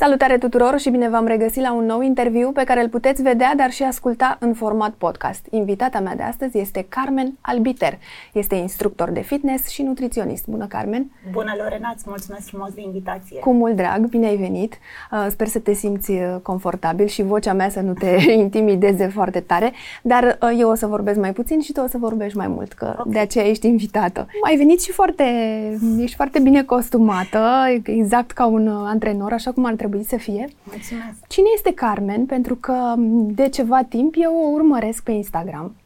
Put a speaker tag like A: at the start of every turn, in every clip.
A: Salutare tuturor și bine v-am regăsit la un nou interviu pe care îl puteți vedea, dar și asculta în format podcast. Invitata mea de astăzi este Carmen Albiter. Este instructor de fitness și nutriționist. Bună, Carmen!
B: Bună, Lorena! Îți mulțumesc frumos de invitație!
A: Cu mult drag, bine ai venit! Uh, sper să te simți uh, confortabil și vocea mea să nu te intimideze foarte tare, dar uh, eu o să vorbesc mai puțin și tu o să vorbești mai mult, că okay. de aceea ești invitată. Ai venit și foarte, ești foarte bine costumată, exact ca un antrenor, așa cum ar trebui trebui să fie.
B: Mulțumesc!
A: Cine este Carmen? Pentru că de ceva timp eu o urmăresc pe Instagram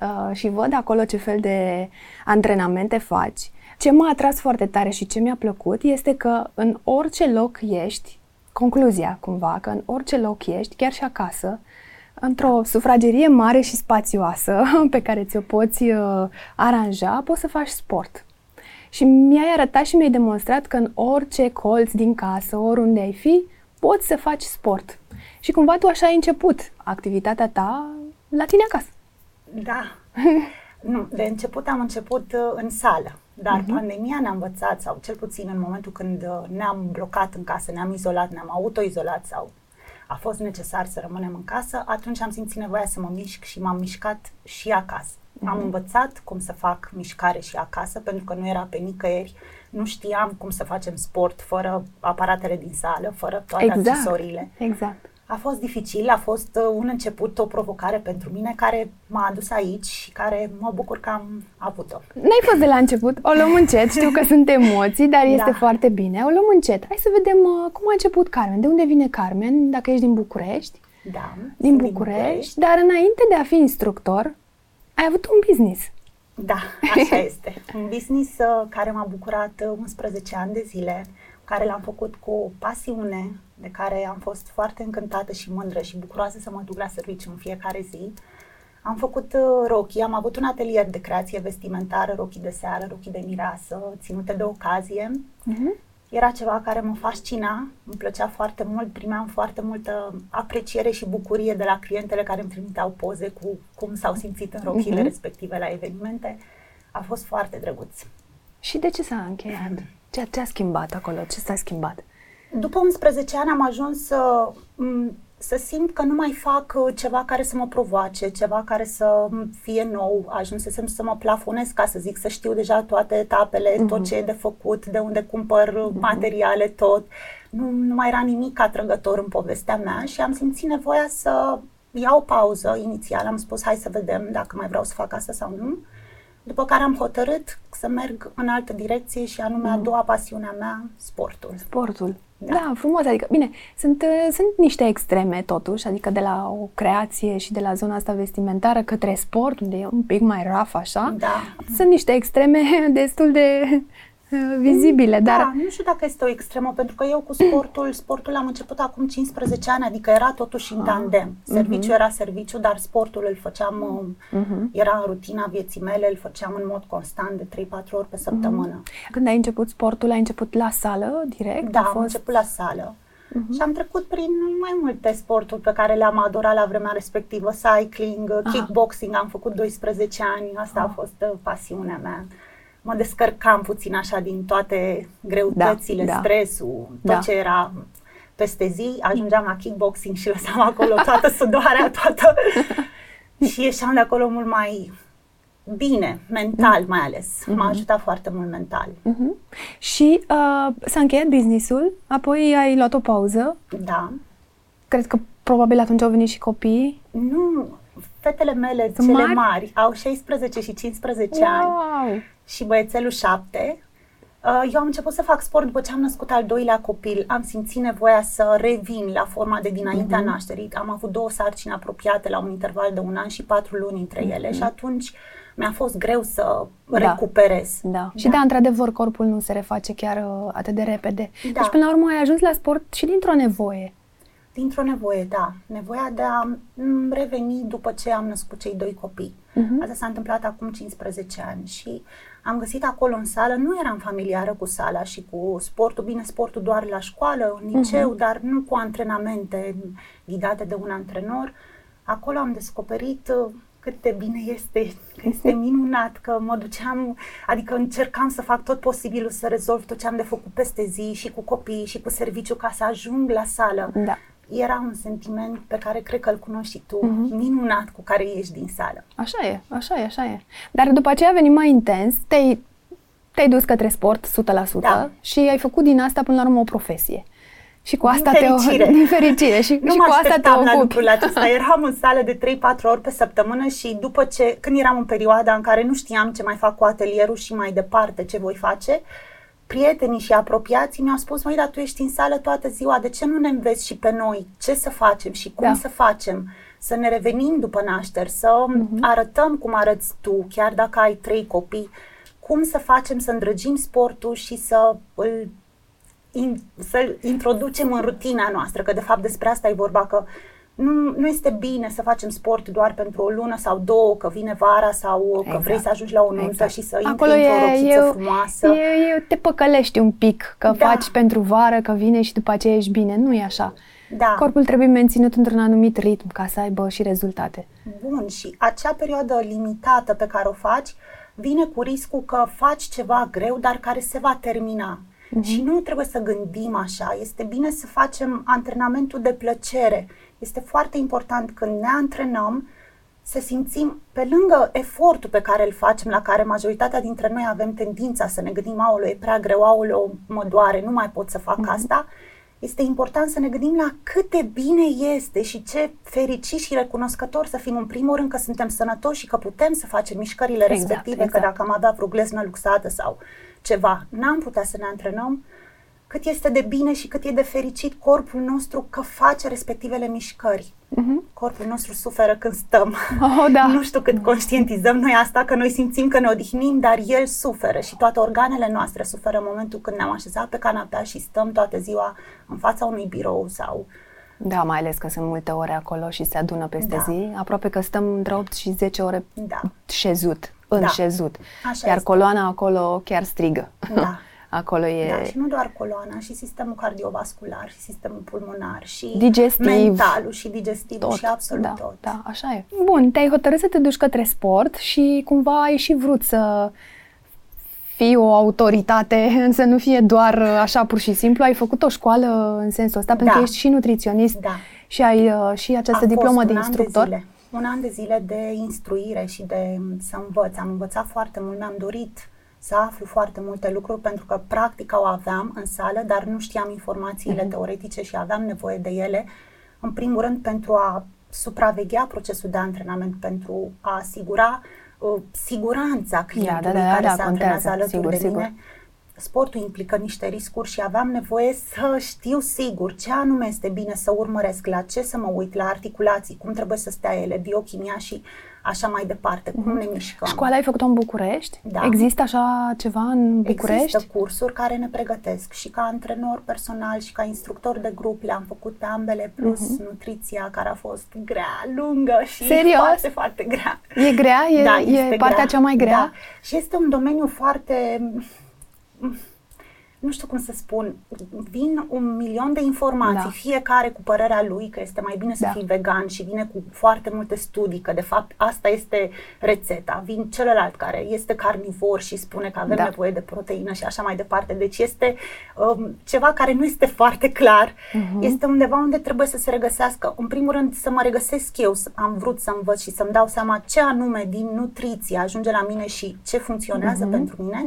A: uh, și văd acolo ce fel de antrenamente faci. Ce m-a atras foarte tare și ce mi-a plăcut este că în orice loc ești, concluzia cumva, că în orice loc ești, chiar și acasă, într-o sufragerie mare și spațioasă pe care ți-o poți uh, aranja, poți să faci sport. Și mi-ai arătat și mi-ai demonstrat că în orice colț din casă, oriunde ai fi, poți să faci sport. Și cumva tu așa ai început activitatea ta la tine acasă.
B: Da. nu, de început am început uh, în sală, dar uh-huh. pandemia ne-a învățat, sau cel puțin în momentul când uh, ne-am blocat în casă, ne-am izolat, ne-am autoizolat sau a fost necesar să rămânem în casă, atunci am simțit nevoia să mă mișc și m-am mișcat și acasă. Mm-hmm. Am învățat cum să fac mișcare și acasă, pentru că nu era pe nicăieri. Nu știam cum să facem sport fără aparatele din sală, fără toate
A: exact.
B: accesoriile.
A: Exact.
B: A fost dificil, a fost uh, un început, o provocare pentru mine care m-a adus aici și care mă bucur că am avut-o.
A: N-ai fost de la început, o luăm încet, știu că sunt emoții, dar este da. foarte bine. O luăm încet. Hai să vedem uh, cum a început Carmen. De unde vine Carmen? Dacă ești din București?
B: Da.
A: Din București, din București, dar înainte de a fi instructor, ai avut un business.
B: Da, așa este. Un business uh, care m-a bucurat 11 uh, ani de zile, care l-am făcut cu pasiune, de care am fost foarte încântată și mândră și bucuroasă să mă duc la serviciu în fiecare zi. Am făcut uh, rochii, am avut un atelier de creație vestimentară, rochii de seară, rochii de mireasă, ținute de ocazie. Uh-huh era ceva care mă fascina, îmi plăcea foarte mult, primeam foarte multă apreciere și bucurie de la clientele care îmi trimiteau poze cu cum s-au simțit în rochile uh-huh. respective la evenimente. A fost foarte drăguț.
A: Și de ce s-a încheiat? Ce, ce a schimbat acolo? Ce s-a schimbat?
B: După 11 ani am ajuns să să simt că nu mai fac uh, ceva care să mă provoace, ceva care să fie nou. Ajunsesem să mă plafonez, ca să zic, să știu deja toate etapele, uh-huh. tot ce e de făcut, de unde cumpăr uh-huh. materiale, tot. Nu, nu mai era nimic atrăgător în povestea mea și am simțit nevoia să iau o pauză. Inițial am spus, hai să vedem dacă mai vreau să fac asta sau nu. După care am hotărât să merg în altă direcție și anume a mm. doua pasiunea mea, sportul.
A: Sportul. Da. da, frumos. Adică, bine, sunt, uh, sunt niște extreme totuși, adică de la o creație și de la zona asta vestimentară către sport, unde e un pic mai raf așa.
B: Da.
A: Sunt niște extreme destul de Uh, vizibile,
B: da,
A: dar...
B: nu știu dacă este o extremă, pentru că eu cu sportul, sportul am început acum 15 ani, adică era totuși în ah, tandem. Mhm. Serviciu uh-huh. era serviciu, dar sportul îl făceam, uh-huh. era în rutina vieții mele, îl făceam în mod constant de 3-4 ori pe săptămână. Uh-huh.
A: Când ai început sportul, ai început la sală direct?
B: Da, fost... am început la sală. Uh-huh. Și am trecut prin mai multe sporturi pe care le-am adorat la vremea respectivă, cycling, Aha. kickboxing, am făcut 12 ani, asta Aha. a fost uh, pasiunea mea mă descărcam puțin așa din toate greutățile, da, da. stresul, tot da. ce era peste zi, ajungeam la kickboxing și lăsam acolo toată sudoarea, toată... și ieșeam de acolo mult mai bine, mental mai ales. Mm-hmm. M-a ajutat foarte mult mental.
A: Mm-hmm. Și uh, s-a încheiat businessul, apoi ai luat o pauză.
B: Da.
A: Cred că probabil atunci au venit și copiii.
B: Nu, fetele mele, Sunt cele mari? mari, au 16 și 15 wow. ani și băiețelul 7. Uh, eu am început să fac sport după ce am născut al doilea copil. Am simțit nevoia să revin la forma de dinaintea mm-hmm. nașterii. Am avut două sarcini apropiate la un interval de un an și patru luni între mm-hmm. ele și atunci mi-a fost greu să da. recuperez.
A: Da. da. Și da, într-adevăr, corpul nu se reface chiar uh, atât de repede. Da. Deci, până la urmă, ai ajuns la sport și dintr-o nevoie.
B: Dintr-o nevoie, da. Nevoia de a reveni după ce am născut cei doi copii. Uh-huh. Asta s-a întâmplat acum 15 ani și am găsit acolo în sală, nu eram familiară cu sala și cu sportul, bine, sportul doar la școală, în liceu, uh-huh. dar nu cu antrenamente ghidate de un antrenor. Acolo am descoperit uh, cât de bine este, că este minunat, că mă duceam, adică încercam să fac tot posibilul să rezolv tot ce am de făcut peste zi și cu copii și cu serviciu ca să ajung la sală.
A: Da.
B: Era un sentiment pe care cred că îl cunoști și tu, uh-huh. minunat cu care ieși din sală.
A: Așa e, așa e, așa e. Dar după aceea a venit mai intens, te-ai, te-ai dus către sport 100% da. și ai făcut din asta până la urmă o profesie. Și cu asta
B: din fericire.
A: te din fericire și,
B: nu
A: și
B: mă
A: cu asta te
B: la
A: ocupi.
B: lucrul acesta. Eram în sală de 3-4 ori pe săptămână și după ce, când eram în perioada în care nu știam ce mai fac cu atelierul și mai departe ce voi face, prietenii și apropiații mi-au spus, măi, dar tu ești în sală toată ziua, de ce nu ne înveți și pe noi ce să facem și cum
A: Da.
B: să facem? Să ne revenim după nașteri, să
A: Mhm.
B: arătăm cum arăți tu, chiar dacă ai trei copii, cum să facem să îndrăgim sportul și să îl in, să-l introducem în rutina noastră, că de fapt despre asta e vorba, că nu, nu este bine să facem sport doar pentru o lună sau două, că vine vara sau că
A: Exact.
B: vrei să ajungi la o nuntă
A: Exact.
B: și să intri
A: Acolo
B: într-o
A: e,
B: rochiță
A: e,
B: frumoasă.
A: E, e, te păcălești un pic, că
B: Da.
A: faci pentru vară, că vine și după aceea ești bine. Nu e așa.
B: Da.
A: Corpul trebuie menținut într-un anumit ritm ca să aibă și rezultate.
B: Bun, și acea perioadă limitată pe care o faci vine cu riscul că faci ceva greu, dar care se va termina. Și nu trebuie să gândim așa. Este bine să facem antrenamentul de plăcere. Este foarte important când ne antrenăm să simțim, pe lângă efortul pe care îl facem, la care majoritatea dintre noi avem tendința să ne gândim, aoleu, e prea greu, aoleu, mă doare, nu mai pot să fac asta, este important să ne gândim la cât de bine este și ce fericiți și recunoscători să fim în primul rând că suntem sănătoși și că putem să facem mișcările
A: Exact,
B: respective,
A: exact.
B: că dacă am avea vreo gleznă luxată sau ceva, n-am putea să ne antrenăm, cât este de bine și cât e de fericit corpul nostru că face respectivele mișcări. Corpul nostru suferă când stăm.
A: Oh, da.
B: Nu știu cât conștientizăm noi asta, că noi simțim că ne odihnim, dar el suferă și toate organele noastre suferă în momentul când ne-am așezat pe canapea și stăm toată ziua în fața unui birou sau...
A: Da, mai ales că sunt multe ore acolo și se adună peste
B: Da.
A: zi. Aproape că stăm între 8 și 10 ore
B: Da.
A: șezut, în
B: Da.
A: șezut.
B: Așa
A: Iar
B: este.
A: coloana acolo chiar strigă.
B: Da.
A: acolo e...
B: Da, și nu doar coloana, și sistemul cardiovascular, și sistemul pulmonar, și
A: Digestiv.
B: mentalul, și digestivul,
A: tot.
B: și absolut
A: da,
B: tot.
A: Da, așa e. Bun, te-ai hotărât să te duci către sport și cumva ai și vrut să fii o autoritate, să nu fie doar uh, așa pur și simplu. Ai făcut o școală în sensul ăsta, pentru că ești și nutriționist
B: Da.
A: și ai uh, și această
B: A
A: diplomă
B: fost
A: de
B: un an
A: instructor.
B: zile. Un an de zile de instruire și de m, să învăț. Am învățat foarte mult, mi-am dorit să aflu foarte multe lucruri pentru că practica o aveam în sală, dar nu știam informațiile
A: Mhm.
B: teoretice și aveam nevoie de ele. În primul rând pentru a supraveghea procesul de antrenament, pentru a asigura uh, siguranța clientului
A: da, da,
B: care
A: da,
B: se antrenează
A: contează,
B: alături
A: sigur,
B: de
A: sigur.
B: mine sportul implică niște riscuri și aveam nevoie să știu sigur ce anume este bine să urmăresc, la ce să mă uit, la articulații, cum trebuie să stea ele, biochimia și așa mai departe, cum ne mișcăm.
A: Școala ai făcut-o în București?
B: Da.
A: Există așa ceva în București?
B: Există cursuri care ne pregătesc și ca antrenor personal și ca instructor de grup le-am făcut pe ambele, plus nutriția care a fost grea, lungă și
A: Mhm. Serios?
B: foarte, foarte grea.
A: E grea? E,
B: da,
A: e
B: este
A: partea
B: grea.
A: cea mai grea?
B: Da. Și este un domeniu foarte nu știu cum să spun, vin un milion de informații,
A: Da.
B: fiecare cu părerea lui că este mai bine să
A: Da.
B: fii vegan și vine cu foarte multe studii, că de fapt asta este rețeta. Vin celălalt care este carnivor și spune că avem
A: Da.
B: nevoie de proteină și așa mai departe. Deci este um, ceva care nu este foarte clar.
A: Mhm.
B: Este undeva unde trebuie să se regăsească. În primul rând să mă regăsesc eu, să- am vrut să învăț și să-mi dau seama ce anume din nutriție ajunge la mine și ce funcționează
A: Mhm.
B: pentru mine.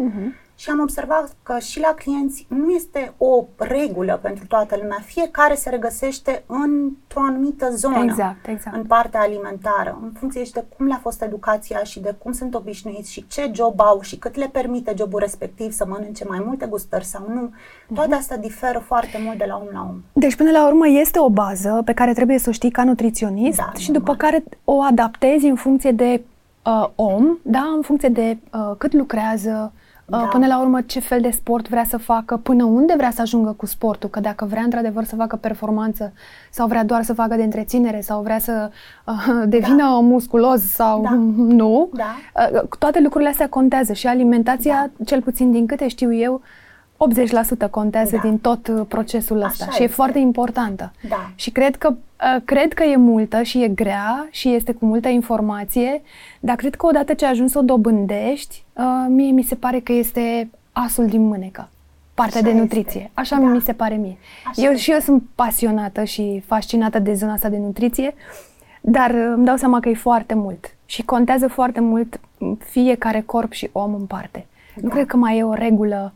B: Și am observat că și la clienți nu este o regulă pentru toată lumea. Fiecare se regăsește într-o anumită zonă.
A: Exact, exact.
B: În partea alimentară, în funcție și de cum le-a fost educația și de cum sunt obișnuiți și ce job au și cât le permite jobul respectiv să mănânce mai multe gustări sau nu. Toate astea diferă foarte mult de la om la om.
A: Deci, până la urmă, este o bază pe care trebuie să o știi ca nutriționist
B: Da,
A: și după
B: normal.
A: care o adaptezi în funcție de uh, om, da? în funcție de uh, cât lucrează, uh,
B: Da.
A: până la urmă ce fel de sport vrea să facă, până unde vrea să ajungă cu sportul, că dacă vrea într-adevăr să facă performanță sau vrea doar să facă de întreținere sau vrea să uh, devină musculos sau
B: Da.
A: nu,
B: Da.
A: uh, toate lucrurile astea contează și alimentația, cel puțin din câte știu eu, 80% contează
B: Da.
A: din tot uh, procesul ăsta
B: Așa
A: și e
B: este.
A: foarte importantă.
B: Da.
A: Și cred că, uh, cred că e multă și e grea și este cu multă informație, dar cred că odată ce ajungi să o dobândești, uh, mie mi se pare că este asul din mânecă. Partea
B: Așa
A: de
B: este.
A: nutriție. Așa
B: Da.
A: mi se pare mie.
B: Așa
A: eu
B: este.
A: și eu sunt pasionată și fascinată de zona asta de nutriție, dar uh, îmi dau seama că e foarte mult și contează foarte mult fiecare corp și om în parte. Nu
B: Da.
A: cred că mai e o regulă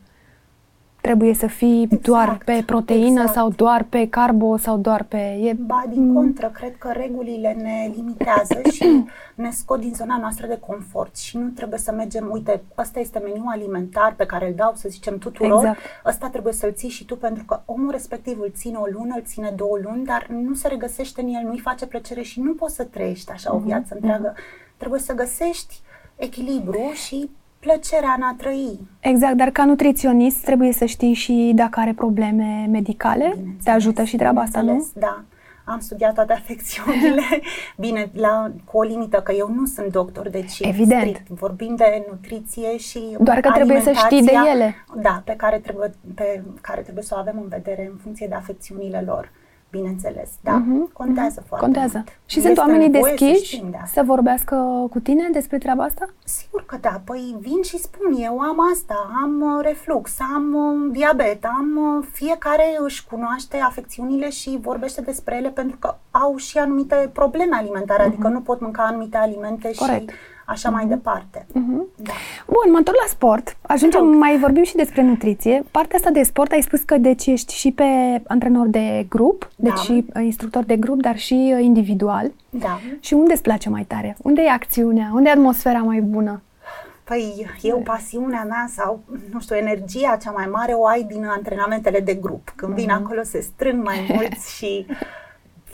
A: trebuie să fii doar
B: Exact,
A: pe proteină
B: exact.
A: sau doar pe carbo sau doar pe... E...
B: Ba, din contră, cred că regulile ne limitează și ne scot din zona noastră de confort și nu trebuie să mergem, uite, ăsta este meniul alimentar pe care îl dau, să zicem, tuturor,
A: Exact.
B: ăsta trebuie să-l ții și tu, pentru că omul respectiv îl ține o lună, îl ține două luni, dar nu se regăsește în el, nu-i face plăcere și nu poți să trăiești așa o viață întreagă. Trebuie să găsești echilibru și plăcerea în a trăi.
A: Exact, dar ca nutriționist trebuie să știi și dacă are probleme medicale. Te
B: Bineînțeles,
A: ajută și treaba asta, nu?
B: bineînțeles, Da. Am studiat toate afecțiunile, bine, la, cu o limită, că eu nu sunt doctor, deci
A: Evident.
B: strict vorbim de nutriție și
A: Doar că trebuie să știi de
B: alimentația,
A: ele.
B: Da, pe care, trebuie, pe care trebuie să o avem în vedere în funcție de afecțiunile lor, bineînțeles. Da,
A: Mhm,
B: contează
A: mhm,
B: foarte
A: Contează.
B: mult.
A: Și sunt
B: Este
A: oamenii
B: nevoie să
A: deschiși
B: știm de asta.
A: să vorbească cu tine despre treaba asta?
B: Sigur că da, păi vin și spun, eu am asta, am uh, reflux, am uh, diabet, am uh, fiecare își cunoaște afecțiunile și vorbește despre ele pentru că au și anumite probleme alimentare, adică nu pot mânca anumite alimente
A: Mhm. Corect.
B: și așa mai departe.
A: Mhm.
B: Da.
A: Bun, mă întorc la sport. Ajungem,
B: Te rog.
A: mai vorbim și despre nutriție. Partea asta de sport, ai spus că deci ești și pe antrenor de grup,
B: Da.
A: deci și uh, instructor de grup, dar și uh, individual.
B: Da.
A: Și unde îți place mai tare? Unde e acțiunea? Unde e atmosfera mai bună?
B: Păi eu pasiunea mea sau, nu știu, energia cea mai mare o ai din antrenamentele de grup. Când vin acolo se strâng mai mulți și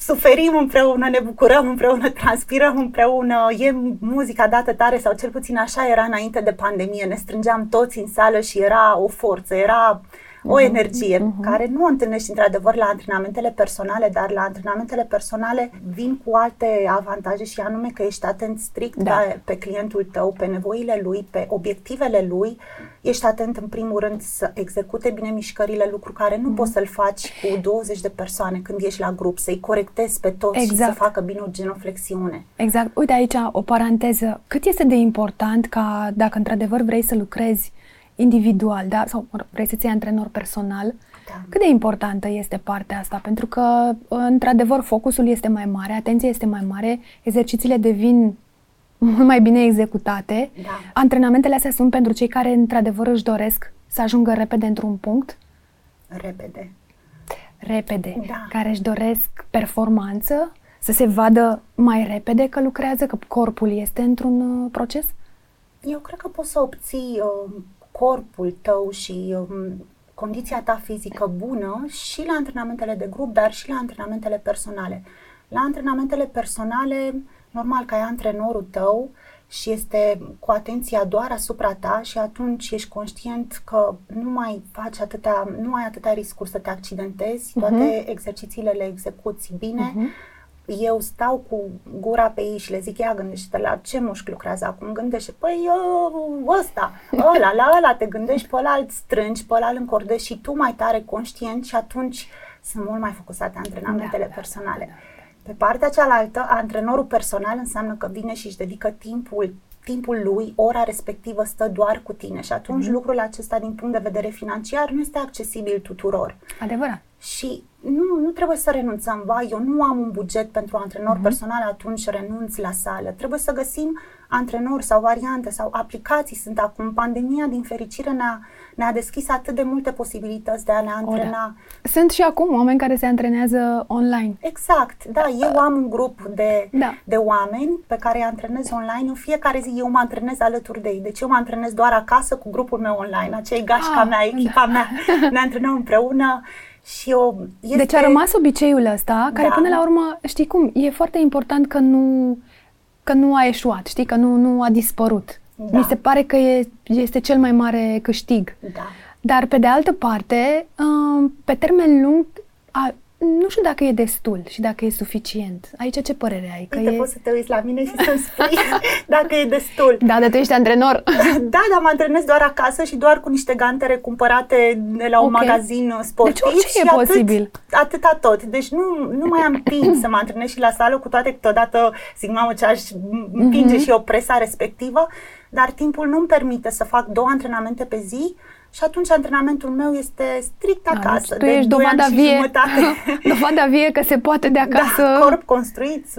B: suferim împreună, ne bucurăm împreună, transpirăm împreună, e muzica dată tare sau cel puțin așa era înainte de pandemie. Ne strângeam toți în sală și era o forță, era o energie care nu o întâlnești într-adevăr la antrenamentele personale, dar la antrenamentele personale vin cu alte avantaje și anume că ești atent strict
A: Da.
B: pe, pe clientul tău, pe nevoile lui, pe obiectivele lui, ești atent în primul rând să execute bine mișcările, lucru care nu poți să-l faci cu 20 de persoane când ești la grup, să-i corectezi pe toți și să
A: Exact.
B: facă bine o genoflexiune.
A: Exact. Uite aici o paranteză. Cât este de important ca dacă într-adevăr vrei să lucrezi individual, da? sau mă rog, vrei să-ți iei antrenor personal,
B: Da.
A: cât de importantă este partea asta? Pentru că, într-adevăr, focusul este mai mare, atenția este mai mare, exercițiile devin mult mai bine executate.
B: Da.
A: Antrenamentele astea sunt pentru cei care, într-adevăr, își doresc să ajungă repede într-un punct,
B: Repede.
A: repede,
B: Da.
A: care își doresc performanță, să se vadă mai repede că lucrează, că corpul este într-un uh, proces?
B: Eu cred că poți să obții uh, corpul tău și um, condiția ta fizică bună și la antrenamentele de grup, dar și la antrenamentele personale. La antrenamentele personale, normal că ai antrenorul tău și este cu atenția doar asupra ta și atunci ești conștient că nu mai faci atâtea, nu ai atâtea riscuri să te accidentezi, toate exercițiile le execuți bine. Eu stau cu gura pe ei și le zic, ia gândește la ce mușchi lucrează acum, gândește, păi ă, ăsta, ăla, la ăla te gândești, pe ăla îl strângi, pe ăla îl încordezi și tu mai tare conștient și atunci sunt mult mai focusate antrenamentele
A: Da, da,
B: personale. Pe partea cealaltă, antrenorul personal înseamnă că vine și își dedică timpul timpul lui, ora respectivă stă doar cu tine și atunci lucrul acesta din punct de vedere financiar nu este accesibil tuturor.
A: Adevărat.
B: Și nu, nu trebuie să renunțăm. Va, eu nu am un buget pentru antrenor
A: Mhm.
B: personal, atunci renunț la sală. Trebuie să găsim antrenori sau variante sau aplicații. Sunt acum. Pandemia, din fericire, ne-a, ne-a deschis atât de multe posibilități de a ne
A: O,
B: antrena.
A: da. Sunt și acum oameni care se antrenează online.
B: Exact, da, eu am un grup de,
A: Da.
B: de oameni pe care îi antrenez online. În fiecare zi eu mă antrenez alături de ei. Deci eu mă antrenez doar acasă cu grupul meu online. Acei gașca
A: Ah,
B: mea, echipa mea, ne antrenăm împreună și eu... Este...
A: Deci a rămas obiceiul ăsta, care
B: Da.
A: până la urmă, știi cum, e foarte important că nu, că nu a eșuat, știi, că nu, nu a dispărut.
B: Da.
A: Mi se pare că e, este cel mai mare câștig.
B: Da.
A: Dar pe de altă parte, uh, pe termen lung, a, nu știu dacă e destul și dacă e suficient. Aici ce părere ai?
B: Că Uite, e... poți să te uiți la mine și să-mi spui dacă e destul.
A: Da, de tu ești antrenor.
B: da, dar mă antrenez doar acasă și doar cu niște gantere cumpărate de la un okay. magazin sportiv.
A: Deci orice
B: și
A: e atât, posibil.
B: Atâta tot. Deci nu, nu mai am timp să mă antrenez și la sală, cu toate câteodată zic, mamă, ce aș împinge mm-hmm. și eu presa respectivă, dar timpul nu-mi permite să fac două antrenamente pe zi și atunci antrenamentul meu este strict da, acasă. Deci
A: tu de ești dovada vie, dovada vie că se poate de da, acasă.
B: Da, corp construit 100%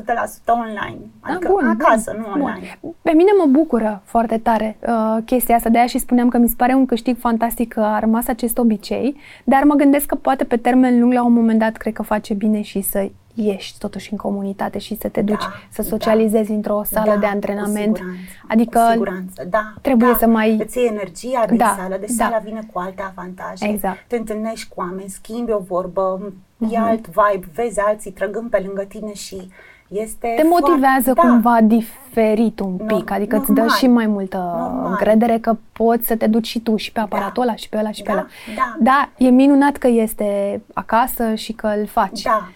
B: online. Ah, adică da, bun, acasă, bun, nu online. Bun.
A: Pe mine mă bucură foarte tare uh, chestia asta. De aia și spuneam că mi se pare un câștig fantastic că a rămas acest obicei. Dar mă gândesc că poate pe termen lung, la un moment dat, cred că face bine și să ieși totuși în comunitate și să te duci da, să socializezi da, într-o sală da, de antrenament. Cu adică
B: cu siguranță, da,
A: trebuie
B: da,
A: să mai...
B: Îți iei energia din da, sală, deci da. sala vine cu alte avantaje.
A: Exact.
B: Te întâlnești cu oameni, schimbi o vorbă, uh-huh. e mhm. alt vibe, vezi alții trăgând pe lângă tine și este
A: Te motivează foarte, cumva da. diferit un pic, no, adică normal, îți dă și mai multă normal. încredere că poți să te duci și tu și pe aparatul da. ăla și pe ăla și pe
B: da,
A: ăla.
B: Da.
A: da, e minunat că este acasă și că îl faci.
B: Da,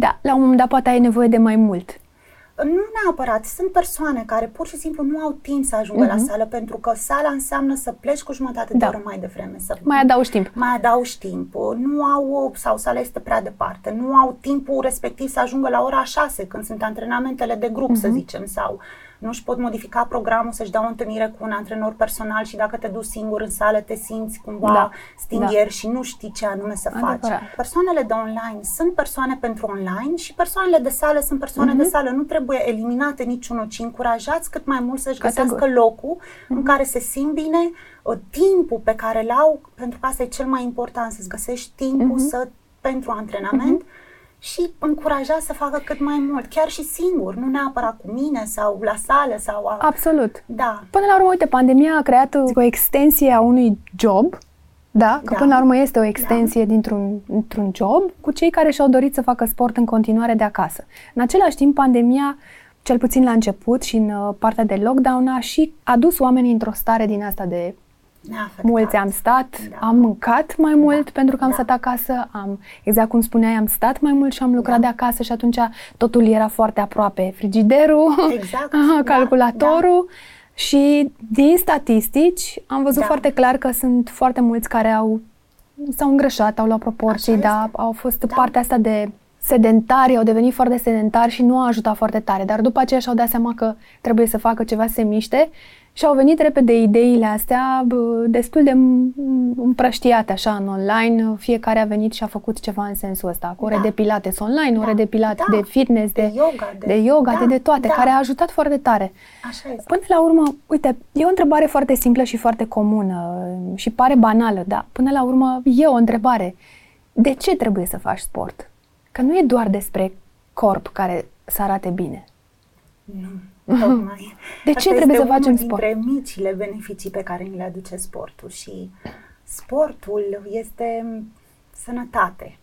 A: da, la un moment dat poate ai nevoie de mai mult.
B: Nu neapărat. Sunt persoane care pur și simplu nu au timp să ajungă uh-huh. la mhm. sală pentru că sala înseamnă să pleci cu jumătate da. de oră mai devreme. Să
A: mai adaugi timp.
B: Mai adaugi timp. Nu au, sau sala este prea departe, nu au timpul respectiv să ajungă la ora 6 când sunt antrenamentele de grup, uh-huh. să mhm. zicem, sau uh, nu își pot modifica programul să-și dea o întâlnire cu un antrenor personal și dacă te duci singur în sală te simți cumva da. stingher da. și nu știi ce anume să Adevărat. faci. Persoanele de online sunt persoane pentru online și persoanele de sală sunt persoane mm-hmm. de mhm. sală. Nu trebuie eliminate niciunul, ci încurajați cât mai mult să-și Categor. găsească locul mm-hmm. în mhm. care se simt bine, timpul pe care îl au, pentru că asta e cel mai important, să-ți găsești timpul mm-hmm. să pentru antrenament. Mm-hmm și încuraja să facă cât mai mult, chiar și singur, nu neapărat cu mine sau la sală sau... A...
A: Absolut.
B: Da.
A: Până la urmă, uite, pandemia a creat o extensie a unui job, da? Că da. până la urmă este o extensie da. dintr-un, dintr-un job cu cei care și-au dorit să facă sport în continuare de acasă. În același timp, pandemia cel puțin la început și în uh, partea de lockdown a și adus oamenii într-o stare din asta de Mulți am stat, da. am mâncat mai da. mult da. pentru că am da. stat acasă, am, exact cum spuneai, am stat mai mult și am lucrat da. de acasă și atunci totul era foarte aproape. Frigiderul,
B: exact.
A: calculatorul da. și din statistici am văzut da. foarte clar că sunt foarte mulți care au s-au îngrășat, au luat proporții, dar au fost da. partea asta de sedentari, au devenit foarte sedentari și nu a ajutat foarte tare, dar după aceea și-au dat seama că trebuie să facă ceva să se miște și au venit repede ideile astea destul de împrăștiate așa în online. Fiecare a venit și a făcut ceva în sensul ăsta. Cu ore da. de pilates online, da. ore de pilates, da. de fitness, de, de yoga, de, de, yoga, da. de, de toate, da. care a ajutat foarte tare.
B: Așa este.
A: Până la urmă, uite, e o întrebare foarte simplă și foarte comună și pare banală, dar până la urmă e o întrebare. De ce trebuie să faci sport? Că nu e doar despre corp care să arate bine.
B: Nu. Tocmai.
A: De ce Asta trebuie să facem
B: sport? dintre micile beneficii pe care ni le aduce sportul și sportul este sănătate.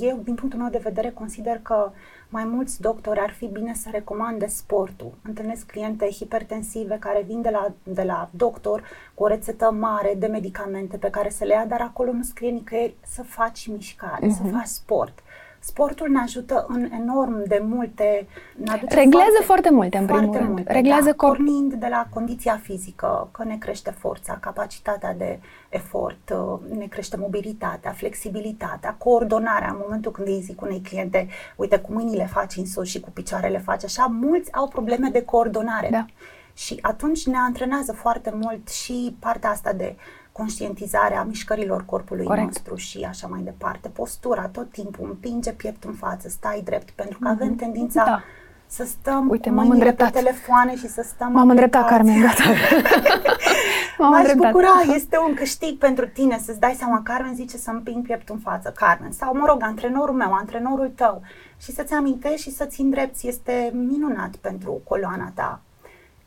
B: Eu, din punctul meu de vedere, consider că mai mulți doctori ar fi bine să recomande sportul. Întâlnesc cliente hipertensive care vin de la, de la doctor cu o rețetă mare de medicamente pe care să le ia, dar acolo nu scrie nicăieri să faci mișcare, uh-huh. să mhm. faci sport. Sportul ne ajută în enorm de multe... Ne aduce
A: Reglează foarte, foarte multe, în foarte primul rând. Reglează
B: da, corp... Pornind de la condiția fizică, că ne crește forța, capacitatea de efort, uh, ne crește mobilitatea, flexibilitatea, coordonarea. În momentul când îi zic unei cliente, uite, cu mâinile faci în sus și cu picioarele faci așa, mulți au probleme de coordonare.
A: Da.
B: Și atunci ne antrenează foarte mult și partea asta de conștientizarea mișcărilor corpului Corect. nostru și așa mai departe. Postura, tot timpul, împinge pieptul în față, stai drept, pentru că mm-hmm. avem tendința da. să stăm
A: Uite, m-am îndreptat.
B: pe telefoane și să stăm
A: M-am îndreptat, Carmen, gata.
B: m-am M-aș îndreptat. bucura, este un câștig pentru tine să-ți dai seama, Carmen zice să împing pieptul în față, Carmen, sau mă rog, antrenorul meu, antrenorul tău, și să-ți amintești și să-ți îndrepți, este minunat pentru coloana ta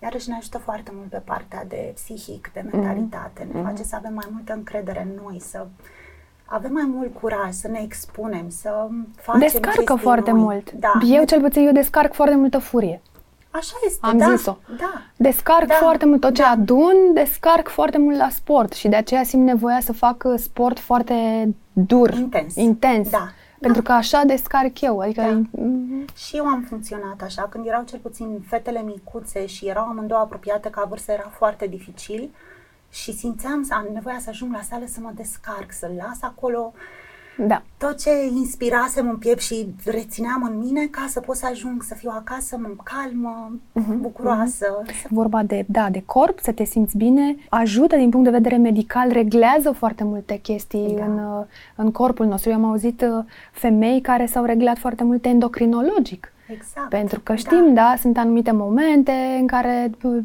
B: iarăși ne ajută foarte mult pe partea de psihic, de mhm. mentalitate, mm-hmm. ne face să avem mai multă încredere în noi, să avem mai mult curaj, să ne expunem, să facem
A: Descarcă foarte
B: noi.
A: mult. Da. Eu cel puțin, eu descarc foarte multă furie.
B: Așa este,
A: Am
B: da,
A: zis-o.
B: Da.
A: Descarc
B: da.
A: foarte mult tot ce da. adun, descarc foarte mult la sport și de aceea simt nevoia să fac sport foarte dur,
B: intens.
A: intens.
B: Da
A: Pentru că așa descarc eu. Adică
B: Da.
A: mm,
B: Și eu am funcționat așa, când erau cel puțin fetele micuțe și erau amândouă apropiate ca vârstă, era foarte dificil și simțeam să am nevoia să ajung la sală să mă descarc, să las acolo
A: da.
B: tot ce inspirasem în piept și rețineam în mine ca să pot să ajung să fiu acasă mă calmă,
A: Mhm,
B: bucuroasă. Să...
A: Vorba de, da, de corp, să te simți bine, ajută din punct de vedere medical, reglează foarte multe chestii
B: Da.
A: în, uh, în corpul nostru. Eu am auzit uh, femei care s-au reglat foarte multe endocrinologic.
B: Exact.
A: Pentru că știm, da, sunt anumite momente în care uh,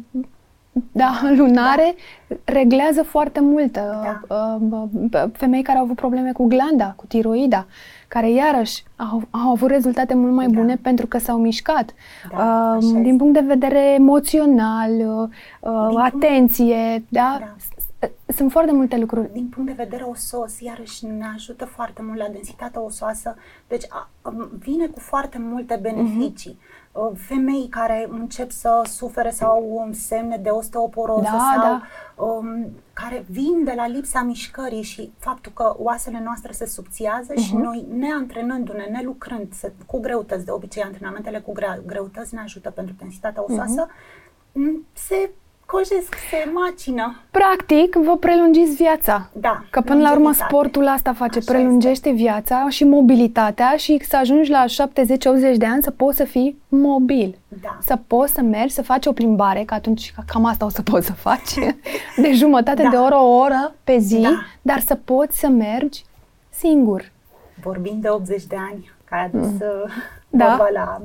A: da, lunare reglează foarte mult.
B: Da.
A: Uh, uh, Femei care au avut probleme cu glanda, cu tiroida, care iarăși au, au avut rezultate mult mai
B: Da.
A: bune pentru că s-au mișcat.
B: Da,
A: Uh,
B: așa
A: din
B: este.
A: punct de vedere emoțional, uh, uh,
B: Din punct-
A: atenție, da?
B: Da.
A: S- s- Sunt foarte multe lucruri.
B: Din punct de vedere osos, iarăși ne ajută foarte mult la densitatea osoasă, deci a, um, vine cu foarte multe beneficii. Uh, Femei care încep să sufere sau au um, semne de osteoporoză
A: Da,
B: sau
A: da.
B: um, care vin de la lipsa mișcării și faptul că oasele noastre se subțiază și noi neantrenându-ne, ne lucrând să, cu greutăți, de obicei antrenamentele cu grea, greutăți ne ajută pentru densitatea osoasă, m, se cojesc, se macină.
A: Practic, vă prelungiți viața.
B: Da,
A: Că până la urmă
B: longevitate.
A: sportul asta face,
B: Așa
A: prelungește viața și mobilitatea și să ajungi la 70-80 de ani să poți să fii mobil.
B: Da.
A: Să poți să mergi, să faci o plimbare, că atunci cam asta o să poți să faci, de jumătate
B: Da.
A: de oră, o oră pe zi,
B: Da.
A: dar să poți să mergi singur.
B: Vorbim de 80 de ani, care a dus mm.
A: Da.
B: vorba la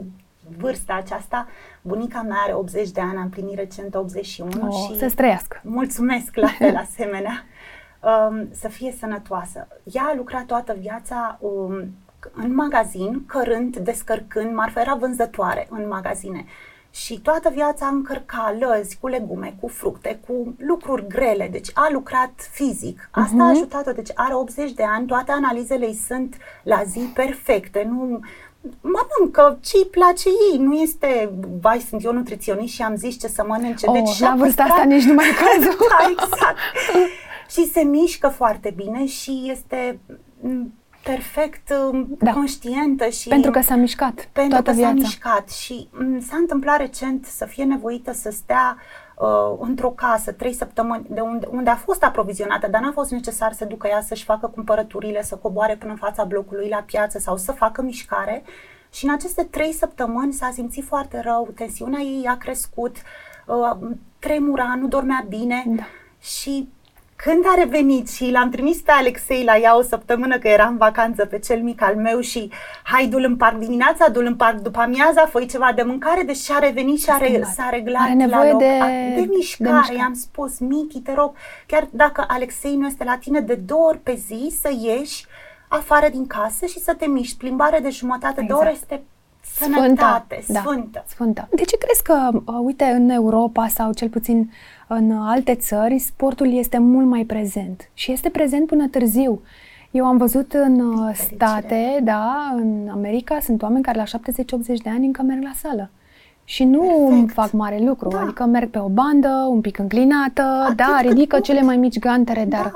B: vârsta aceasta. Bunica mea are 80 de ani, a împlinit recent 81
A: O,
B: și
A: să străiască.
B: mulțumesc la fel asemenea. Um, să fie sănătoasă. Ea a lucrat toată viața um, în magazin, cărând, descărcând, marfa era vânzătoare în magazine. Și toată viața încărca lăzi cu legume, cu fructe, cu lucruri grele. Deci a lucrat fizic. Asta a ajutat-o. Deci are 80 de ani, toate analizele îi sunt la zi perfecte. Nu mănâncă ce îi place ei. Nu este, vai, sunt eu nutriționist și am zis ce să mănânce.
A: Oh,
B: deci și-a
A: la vârsta
B: păstrat-
A: asta nici nu mai e cazul.
B: da, exact. și se mișcă foarte bine și este m, perfect m,
A: Da.
B: conștientă și
A: Pentru că s-a mișcat
B: pentru
A: toată
B: că
A: viața.
B: s-a mișcat și m, s-a întâmplat recent să fie nevoită să stea uh, într-o casă trei săptămâni de unde, unde a fost aprovizionată, dar n-a fost necesar să ducă ea să-și facă cumpărăturile, să coboare până în fața blocului la piață sau să facă mișcare. Și în aceste trei săptămâni s-a simțit foarte rău, tensiunea ei a crescut, uh, tremura, nu dormea bine
A: Da.
B: și când a revenit și l-am trimis pe Alexei la ea o săptămână că era în vacanță pe cel mic al meu și hai du-l în parc dimineața, du-l în parc după amiaza, fă ceva de mâncare, deci și-a revenit și a re-
A: schimbat.
B: s-a reglat
A: Are nevoie
B: la loc.
A: de-
B: A-
A: de
B: de mișcare.
A: mișcare.
B: I-am spus, Michi, te rog, chiar dacă Alexei nu este la tine de două ori pe zi, să ieși afară din casă și să te miști. Plimbare de jumătate de
A: Exact.
B: oră este sănătate,
A: da,
B: sfântă.
A: sfântă. De ce crezi că, uh, uite, în Europa sau cel puțin în alte țări, sportul este mult mai prezent și este prezent până târziu? Eu am văzut în uh,
B: fericire.
A: state, da, în America, sunt oameni care la 70-80 de ani încă merg la sală. Și nu
B: Perfect.
A: fac mare lucru,
B: Da.
A: adică merg pe o bandă, un pic înclinată,
B: Atât
A: da,
B: cât
A: ridică
B: pot.
A: cele mai mici gantere, dar
B: Da.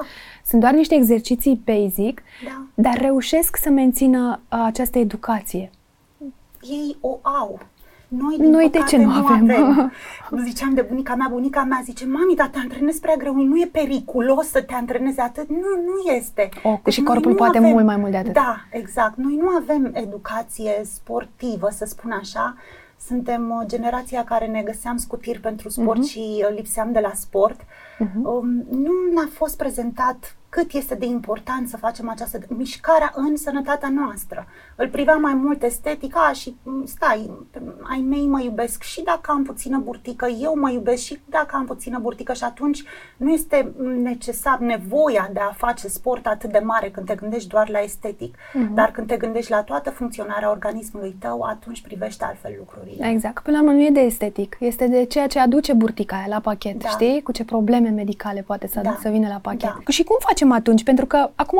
A: sunt doar niște exerciții basic,
B: Da.
A: dar reușesc să mențină uh, această educație.
B: ei o au. Noi, din
A: Noi de
B: păcate,
A: ce nu avem?
B: Ziceam de bunica mea, bunica mea zice, mami, dar te antrenezi prea greu, nu e periculos să te antrenezi atât? Nu, nu este.
A: O, și
B: noi
A: corpul
B: nu
A: poate mult mai mult de atât.
B: Da, exact. Noi nu avem educație sportivă, să spun așa. Suntem uh, generația care ne găseam scutiri pentru sport
A: Mhm.
B: și uh, lipseam de la sport. Um, nu ne-a fost prezentat cât este de important să facem această mișcarea în sănătatea noastră. Îl priveam mai mult estetica și m, stai, ai mei mă iubesc și dacă am puțină burtică, eu mă iubesc și dacă am puțină burtică și atunci nu este necesar nevoia de a face sport atât de mare când te gândești doar la estetic. Dar când te gândești la toată funcționarea organismului tău, atunci privești altfel lucrurile.
A: Exact. Până la urmă nu e de estetic, este de ceea ce aduce burtica aia la pachet,
B: Da.
A: știi? Cu ce probleme medicale poate să,
B: Da.
A: să vină la pachet.
B: Da.
A: Și cum facem atunci? Pentru că acum,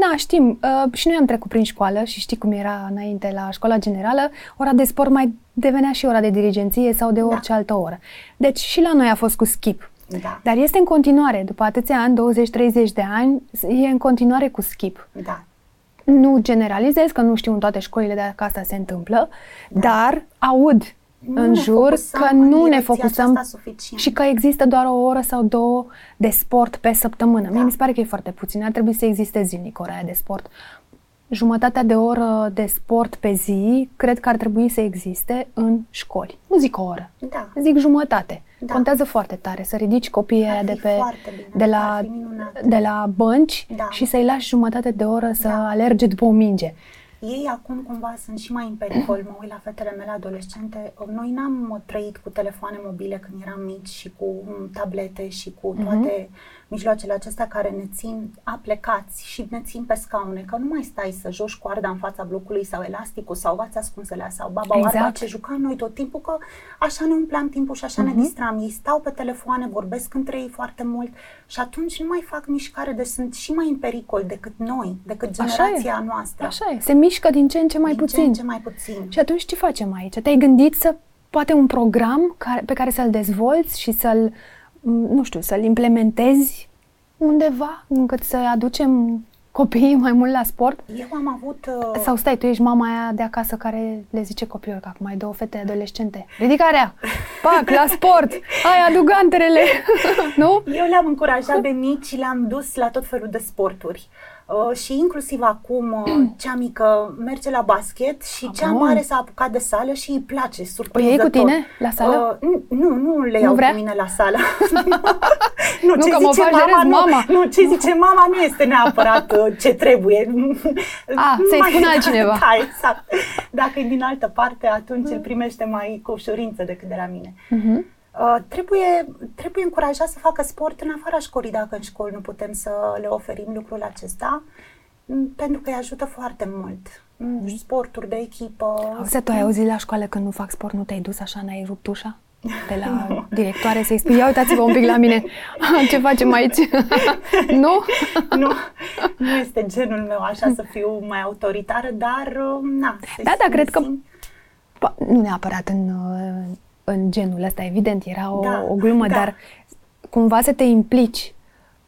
A: na, știm, uh, și noi am trecut prin școală și știi cum era înainte la școala generală, ora de sport mai devenea și ora de dirigenție sau de orice altă oră. Deci și la noi a fost cu skip.
B: Da.
A: Dar este în continuare, după atâția ani, 20-30 de ani, e în continuare cu skip.
B: Da.
A: Nu generalizez, că nu știu în toate școlile dacă asta se întâmplă, da. dar aud
B: Nu
A: în
B: ne
A: jur
B: focusăm
A: că
B: în
A: nu ne
B: direcția
A: focusăm
B: aceasta suficient.
A: și că există doar o oră sau două de sport pe săptămână. Mie
B: Da.
A: mi se pare că e foarte puțin. Ar trebui să existe zilnic ora aia de sport. Jumătatea de oră de sport pe zi, cred că ar trebui să existe în școli. Nu zic o oră,
B: Da.
A: zic jumătate.
B: Da.
A: Contează foarte tare să ridici copiii
B: Ar
A: aia de
B: fi
A: pe
B: foarte bine,
A: de la,
B: ar fi minunat.
A: de la bănci
B: Da.
A: și să-i lași jumătate de oră să
B: Da.
A: alerge după o minge.
B: Ei acum cumva sunt și mai în pericol, mă uit la fetele mele adolescente. Noi n-am trăit cu telefoane mobile când eram mici și cu mm, tablete și cu
A: Mhm.
B: toate mijloacele acestea care ne țin aplecați și ne țin pe scaune, că nu mai stai să joci coarda în fața blocului sau elasticul sau vați ascunselea sau baba
A: Exact.
B: oarba ce jucam noi tot timpul, că așa ne umpleam timpul și așa
A: Mhm.
B: ne distram. Ei stau pe telefoane, vorbesc între ei foarte mult și atunci nu mai fac mișcare, deci sunt și mai în pericol decât noi, decât
A: Așa e.
B: generația noastră.
A: Așa e, se mișcă din ce în ce mai
B: Din
A: puțin.
B: Ce în ce mai puțin.
A: Și atunci ce facem aici? Te-ai gândit să poate un program care, pe care să-l dezvolți și să-l, m, nu știu, să-l implementezi undeva încât să aducem copiii mai mult la sport?
B: Eu am avut... Uh,
A: Sau stai, tu ești mama aia de acasă care le zice copiilor că acum ai două fete adolescente. Ridicarea! Pac, la sport! Hai, adu ganterele! nu?
B: Eu le-am încurajat de mici și le-am dus la tot felul de sporturi. Uh, și inclusiv acum uh, cea mică merge la basket și
A: Ah,
B: cea
A: bun.
B: mare s-a apucat de sală și îi place,
A: O
B: surprinzător.
A: iei cu tine la sală?
B: Uh, nu, nu le iau
A: vrea?
B: cu mine la sală. nu,
A: Nu, că mă fajerez
B: nu,
A: mama.
B: Nu, ce zice mama nu este neapărat uh, ce trebuie.
A: Ah,
B: Nu
A: să-i
B: mai-
A: spună altcineva.
B: Da, exact. Dacă e din altă parte, atunci îl primește mai cu ușurință decât de la mine.
A: Mhm.
B: Uh, trebuie, trebuie încurajat să facă sport în afara școlii dacă în școli nu putem să le oferim lucrul acesta, m, pentru că îi ajută foarte mult. Mm, Sporturi de echipă.
A: Auzi, tu ai auzit la școală că nu fac sport, nu te-ai dus așa, n-ai rupt ușa? De la directoare să-i spui, ia uitați-vă un pic la mine, ce facem aici? nu?
B: nu, nu este genul meu așa să fiu mai autoritară, dar uh, na. se
A: Da, da, cred că
B: simt-
A: Pa, nu neapărat în, uh, în genul ăsta, evident, era o,
B: Da,
A: o glumă,
B: da.
A: dar cumva să te implici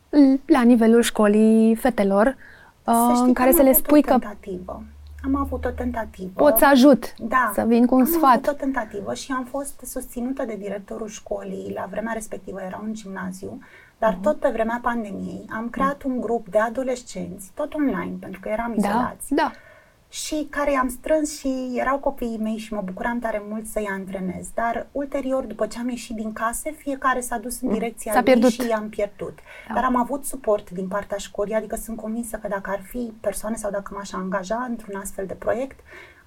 A: l- la nivelul școlii fetelor,
B: Să
A: uh,
B: știi
A: în
B: că
A: care
B: am
A: să le
B: avut
A: spui
B: o
A: că
B: tentativă. Am avut o tentativă.
A: pot să ajut,
B: Da.
A: să vin cu un
B: am
A: sfat.
B: avut o tentativă și am fost susținută de directorul școlii. La vremea respectivă era un gimnaziu, dar
A: Mhm.
B: tot pe vremea pandemiei am creat un grup de adolescenți, tot online, pentru că eram
A: Da,
B: izolați.
A: da.
B: Și care i-am strâns și erau copiii mei și mă bucuram tare mult să-i antrenez. Dar ulterior, după ce am ieșit din case, fiecare s-a dus în direcția
A: Mm. S-a
B: lui
A: pierdut.
B: și i-am pierdut.
A: Da.
B: Dar am avut suport din partea școlii, adică sunt convinsă că dacă ar fi persoane sau dacă m-aș angaja într-un astfel de proiect,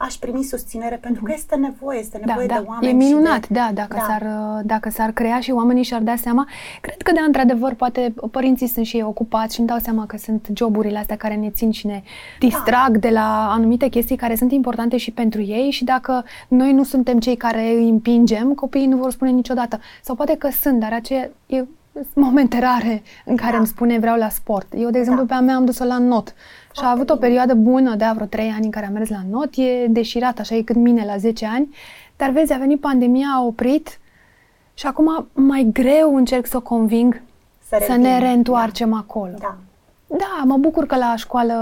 B: aș primi susținere pentru că este nevoie, este
A: Mhm. Da,
B: nevoie
A: da,
B: de oameni.
A: e
B: și
A: minunat,
B: de...
A: da, dacă, S-ar, dacă s-ar crea și oamenii și-ar da seama. Cred că, da, într-adevăr, poate părinții sunt și ei ocupați și îmi dau seama că sunt joburile astea care ne țin și ne distrag de la anumite chestii care sunt importante și pentru ei și dacă noi nu suntem cei care îi împingem, copiii nu vor spune niciodată. Sau poate că sunt, dar aceea e sunt momente rare în care
B: Da.
A: îmi spune vreau la sport. Eu, de exemplu,
B: Da.
A: pe a mea am dus-o la not și a
B: Foarte
A: avut o
B: bine.
A: perioadă bună de a vreo 3 ani în care am mers la not, e deșirat, așa e cât mine la 10 ani, dar vezi, a venit pandemia, a oprit și acum mai greu încerc să o conving
B: Să
A: să,
B: revină,
A: ne reîntoarcem acolo.
B: Da.
A: Da, mă bucur că la școală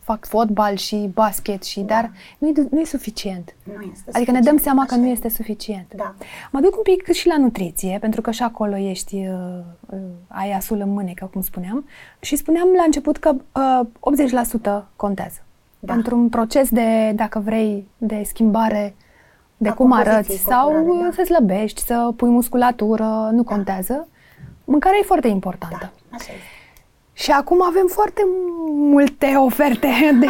A: fac fotbal și basket și, dar nu e, nu e suficient.
B: Nu este
A: Adică ne dăm
B: suficient,
A: seama că
B: așa
A: nu
B: e.
A: este suficient.
B: Da.
A: Mă duc un pic și la nutriție, pentru că și acolo ești, uh, uh, ai asul în mânecă, cum spuneam. Și spuneam la început că uh, 80% contează.
B: Da.
A: Pentru un proces de, dacă vrei, de schimbare de
B: A
A: cum arăți
B: compoziției
A: sau
B: corporale, da.
A: să slăbești, să pui musculatură, nu contează. Mâncarea e foarte importantă.
B: Da, așa este.
A: Și acum avem foarte multe oferte de,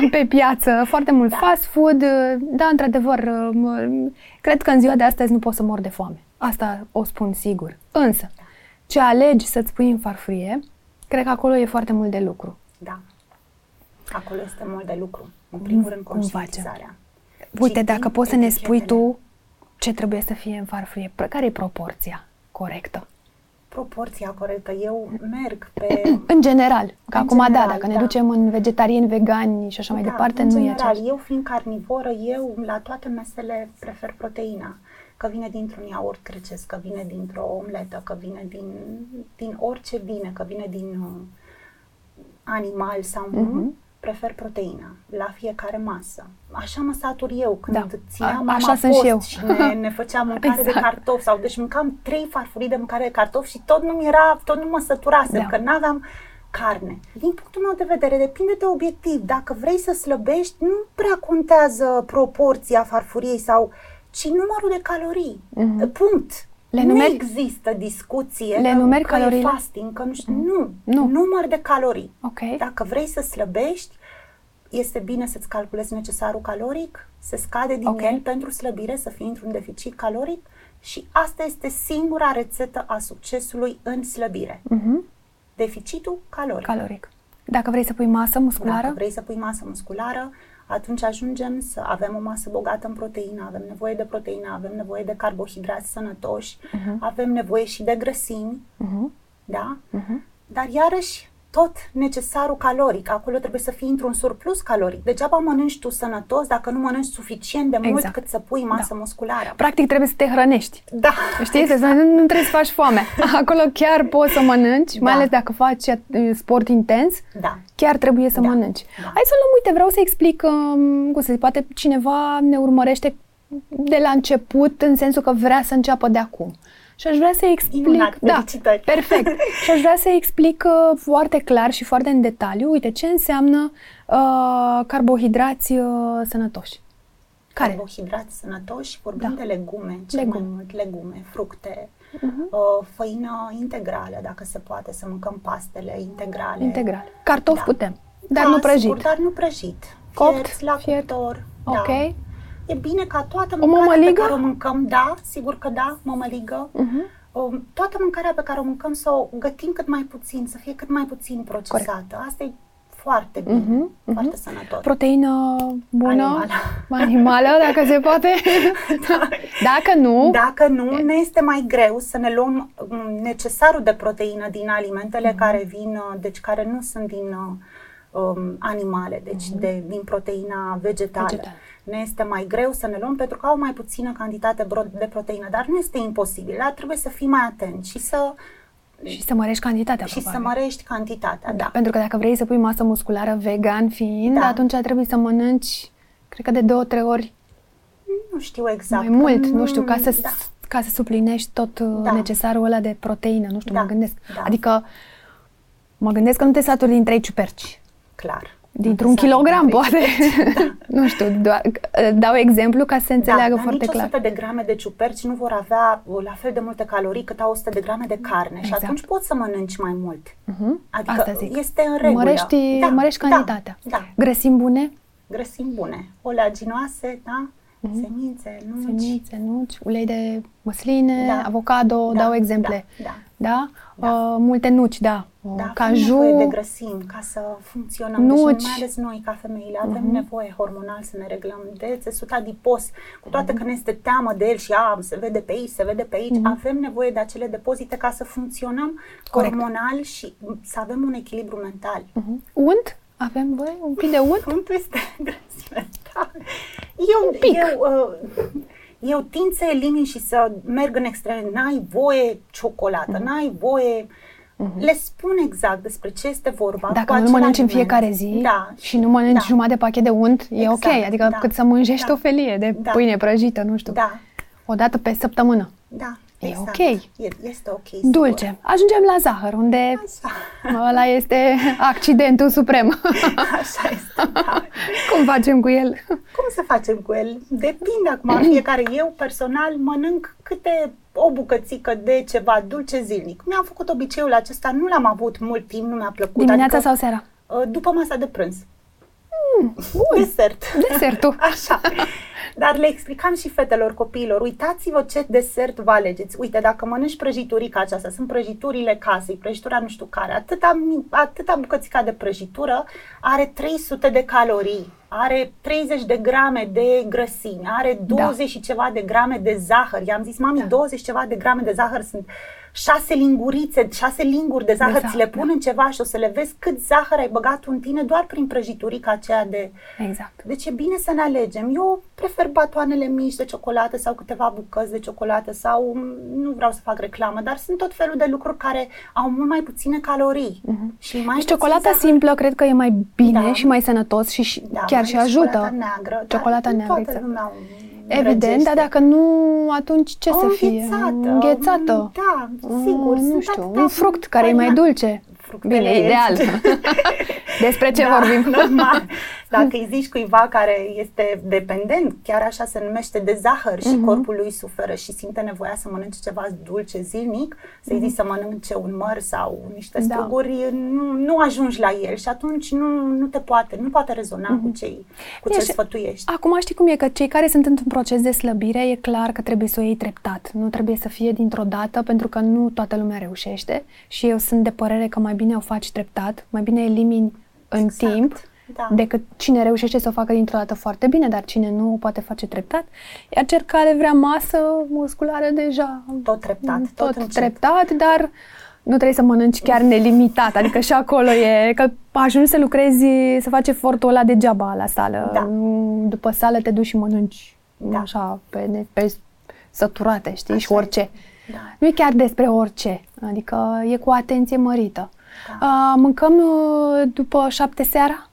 A: de, pe piață, foarte mult
B: Da.
A: fast food. Da, într-adevăr, m- cred că în ziua de astăzi nu poți să mor de foame. Asta o spun sigur. Însă, ce alegi să-ți pui în farfurie, cred că acolo e foarte mult de lucru.
B: Da. Acolo este mult de lucru. În primul rând,
A: cum facem?
B: conștientizarea.
A: Uite,
B: Citim
A: dacă poți să ne spui
B: etichetele.
A: tu ce trebuie să fie în farfurie, Pr- care e proporția corectă?
B: Proporția corectă. Eu merg pe
A: În general, că
B: În
A: acum da,
B: general,
A: dacă ne
B: da.
A: ducem în vegetariani, vegani și așa mai
B: Da,
A: departe,
B: în
A: nu e
B: general,
A: aceeași.
B: eu fiind carnivoră, eu la toate mesele prefer proteina. Că vine dintr-un iaurt grecesc, că vine dintr-o omletă, că vine din, din orice vine, că vine din uh, animal sau nu.
A: Mhm.
B: Prefer proteina la fiecare masă. Așa mă satur eu când
A: Da.
B: ținea
A: A-
B: mama
A: așa sunt
B: post
A: și eu.
B: și ne, ne făcea mâncare de
A: Exact.
B: cartofi sau deci mâncam trei farfurii de mâncare de cartofi și tot nu mi era, tot nu mă săturasem,
A: Da.
B: că n-aveam carne. Din punctul meu de vedere, depinde de obiectiv. Dacă vrei să slăbești, nu prea contează proporția farfuriei sau ci numărul de calorii.
A: Mhm.
B: Punct.
A: Le
B: nu
A: numeri?
B: există discuție
A: Le
B: că,
A: numeri
B: că e
A: caloriile?
B: fasting, că nu știu. Nu.
A: Nu.
B: Număr de calorii.
A: Ok.
B: Dacă vrei să slăbești, este bine să-ți calculezi necesarul caloric, să scade din
A: Ok.
B: el pentru slăbire, să fii într-un deficit caloric și asta este singura rețetă a succesului în slăbire.
A: Mhm.
B: Deficitul caloric.
A: Caloric. Dacă vrei să pui masă musculară,
B: Dacă vrei să pui masă musculară, atunci ajungem să avem o masă bogată în proteină, avem nevoie de proteină, avem nevoie de carbohidrați sănătoși, avem nevoie și de grăsimi,
A: Mhm.
B: da?
A: Mhm.
B: Dar iarăși tot necesarul caloric. Acolo trebuie să fii într-un surplus caloric. Degeaba mănânci tu sănătos dacă nu mănânci suficient de mult
A: Exact.
B: cât să pui masă
A: Da.
B: musculară.
A: practic trebuie să te hrănești.
B: Da.
A: Știi? Să nu, nu trebuie să faci foame. Acolo chiar poți să mănânci, mai
B: Da.
A: ales dacă faci uh, sport intens,
B: Da.
A: chiar trebuie să
B: Da.
A: mănânci.
B: Da.
A: Hai să luăm, uite, vreau să explic, um, cum să zic, poate cineva ne urmărește de la început, în sensul că vrea să înceapă de acum. Și aș vrea să explic...
B: Minunat,
A: da,
B: felicitări.
A: perfect. și aș vrea să explic uh, foarte clar și foarte în detaliu, uite, ce înseamnă uh, carbohidrați uh, sănătoși. Care?
B: Carbohidrați sănătoși, vorbim
A: Da.
B: de legume, cel
A: Legume.
B: mai mult legume, fructe,
A: Mhm.
B: uh, făină integrală, dacă se poate, să mâncăm pastele integrale.
A: Integral. Cartofi
B: Da.
A: putem, dar
B: da,
A: nu prăjit.
B: Sigur, dar nu prăjit.
A: Copt,
B: Fierți la
A: fiert.
B: cuptor.
A: Ok.
B: Da. E bine ca toată
A: O
B: mâncarea pe
A: mămăligă?
B: care o mâncăm, da, sigur că da, mămăligă.
A: Mhm.
B: O, toată mâncarea pe care o mâncăm să o gătim cât mai puțin, să fie cât mai puțin procesată. Asta e foarte bine,
A: Mhm, mhm.
B: foarte sănătos.
A: Proteină bună,
B: Animală.
A: animală dacă se poate. Dacă nu,
B: Dacă nu, ne este mai greu să ne luăm mm, necesarul de proteină din alimentele
A: Mhm.
B: care vin, uh, deci care nu sunt din uh, um, animale, deci de, din proteina vegetală.
A: Mhm. Vegetală.
B: Ne este mai greu să ne luăm pentru că au mai puțină cantitate bro- de proteină, dar nu este imposibil, dar trebuie să fii mai atent și să,
A: și să mărești cantitatea,
B: și să
A: probabil.
B: mărești cantitatea. Da.
A: Pentru că dacă vrei să pui masă musculară vegan fiind,
B: Da.
A: atunci trebuie să mănânci, cred că de două, trei ori
B: Nu știu exact.
A: mai mult,
B: că
A: nu știu, ca să,
B: Da.
A: ca să suplinești tot uh,
B: Da.
A: necesarul ăla de proteină, nu știu,
B: Da,
A: mă gândesc.
B: da.
A: Adică mă gândesc că nu te saturi din trei ciuperci.
B: Clar.
A: Dintr-un
B: Exact,
A: kilogram,
B: din trei
A: poate. nu știu, doar, dau exemplu ca să se înțeleagă
B: da,
A: foarte
B: nici
A: clar.
B: 100 de grame de ciuperci nu vor avea uh, la fel de multe calorii cât au 100 de grame de carne
A: Exact.
B: și atunci poți să mănânci mai mult.
A: Mhm,
B: Adică
A: Asta zic.
B: este în regulă.
A: Mărești,
B: Da,
A: mărești
B: da,
A: cantitatea.
B: Da,
A: Grăsimi bune,
B: grăsimi bune. Oleaginoase, da? Semințe, nuci.
A: Mhm. semințe, nuci, ulei de măsline,
B: Da.
A: avocado,
B: Da,
A: dau exemple.
B: da, da.
A: Da?
B: Da.
A: Uh, multe nuci, da. Uh,
B: Da, avem
A: caju,
B: nevoie de grăsimi ca să funcționăm.
A: Nuci.
B: Deci, mai ales noi, ca femeile, avem nevoie hormonal să ne reglăm de țesut adipos. Cu toate că ne este teamă de el și a, se vede pe aici, se vede pe aici, avem nevoie de acele depozite ca să funcționăm
A: Corect.
B: hormonal și să avem un echilibru mental.
A: Mhm. unt, avem voi un pic de unt?
B: Untul este grăsime, da. Eu,
A: Un pic.
B: Eu, uh, eu tind să elimin și să merg în extreme. N-ai voie ciocolată,
A: Mhm.
B: n-ai voie... Le spun exact despre ce este vorba. cu
A: Dacă nu
B: acel
A: mănânci în
B: aliment.
A: fiecare zi
B: da.
A: și nu mănânci
B: da.
A: jumătate de pachet de unt, e
B: Exact,
A: ok. Adică
B: da.
A: cât să mânjești
B: Da.
A: o felie de
B: Da.
A: pâine prăjită, nu știu.
B: Da,
A: O dată pe săptămână.
B: da.
A: E
B: exact.
A: ok.
B: E, este ok. sigur.
A: Dulce. Ajungem la zahăr, unde
B: Așa,
A: ăla este accidentul suprem.
B: așa este. Da.
A: Cum facem cu el?
B: Cum să facem cu el? Depinde acum fiecare. Eu personal mănânc câte o bucățică de ceva dulce zilnic. Mi-am făcut obiceiul acesta, nu l-am avut mult timp, nu mi-a plăcut.
A: Dimineața
B: adică,
A: sau seara?
B: uh, După masa de prânz.
A: Bun.
B: Desert.
A: Desertul.
B: Așa. Dar le explicam și fetelor, copiilor, uitați-vă ce desert vă alegeți. Uite, dacă mănânci prăjiturica aceasta, sunt prăjiturile casei, prăjitura nu știu care, atâta, mi- atâta bucățica de prăjitură are 300 de calorii. are 30 de grame de grăsimi, are 20 da. și ceva de grame de zahăr. I-am zis, mami, da. 20 ceva de grame de zahăr sunt șase lingurițe, șase linguri de zahăr, de ți le pun da. în ceva și o să le vezi cât zahăr ai băgat în tine doar prin prăjiturica aceea de...
A: Exact.
B: Deci e bine să ne alegem. Eu prefer batoanele mici de ciocolată sau câteva bucăți de ciocolată sau, nu vreau să fac reclamă, dar sunt tot felul de lucruri care au mult mai puține calorii. Uh-huh.
A: Și mai deci ciocolata zahăr. simplă cred că e mai bine da. și mai sănătos și da, chiar și ajută. Ciocolata
B: neagră.
A: Ciocolata neagră,
B: toată
A: exact.
B: lumea
A: Evident, dar dacă nu, atunci ce
B: o
A: să fie?
B: Înghețată.
A: Înghețată.
B: Da, sigur.
A: nu știu, un fruct care e mai dulce.
B: Fructele
A: Bine, ideal. Despre ce
B: da,
A: vorbim?
B: Normal. Dacă îi zici cuiva care este dependent, chiar așa se numește, de zahăr și uh-huh. corpul lui suferă și simte nevoia să mănânce ceva dulce zilnic, să-i zici uh-huh. să mănânce un măr sau niște da. struguri, da. nu, nu ajungi la el și atunci nu, nu te poate, nu poate rezona uh-huh. cu, cei, cu ce sfătuiești.
A: Acum știi cum e, că cei care sunt într-un proces de slăbire, e clar că trebuie să o iei treptat. Nu trebuie să fie dintr-o dată, pentru că nu toată lumea reușește și eu sunt de părere că mai bine o faci treptat, mai bine elimini în
B: Exact.
A: timp
B: Da.
A: decât cine reușește să o facă dintr-o dată foarte bine, dar cine nu o poate face treptat. Iar cel care vrea masă musculară deja
B: Tot treptat, tot,
A: tot
B: încet.
A: treptat, dar nu trebuie să mănânci chiar nelimitat, adică și acolo e că ajungi să lucrezi, să faci efortul ăla degeaba la sală.
B: Da.
A: Nu- După sală te duci și mănânci
B: Da.
A: așa pe, ne- pe săturate, știi,
B: Așa
A: și orice.
B: este. Da.
A: Nu e chiar despre orice, adică e cu atenție mărită.
B: Da.
A: A, mâncăm uh, după șapte seara?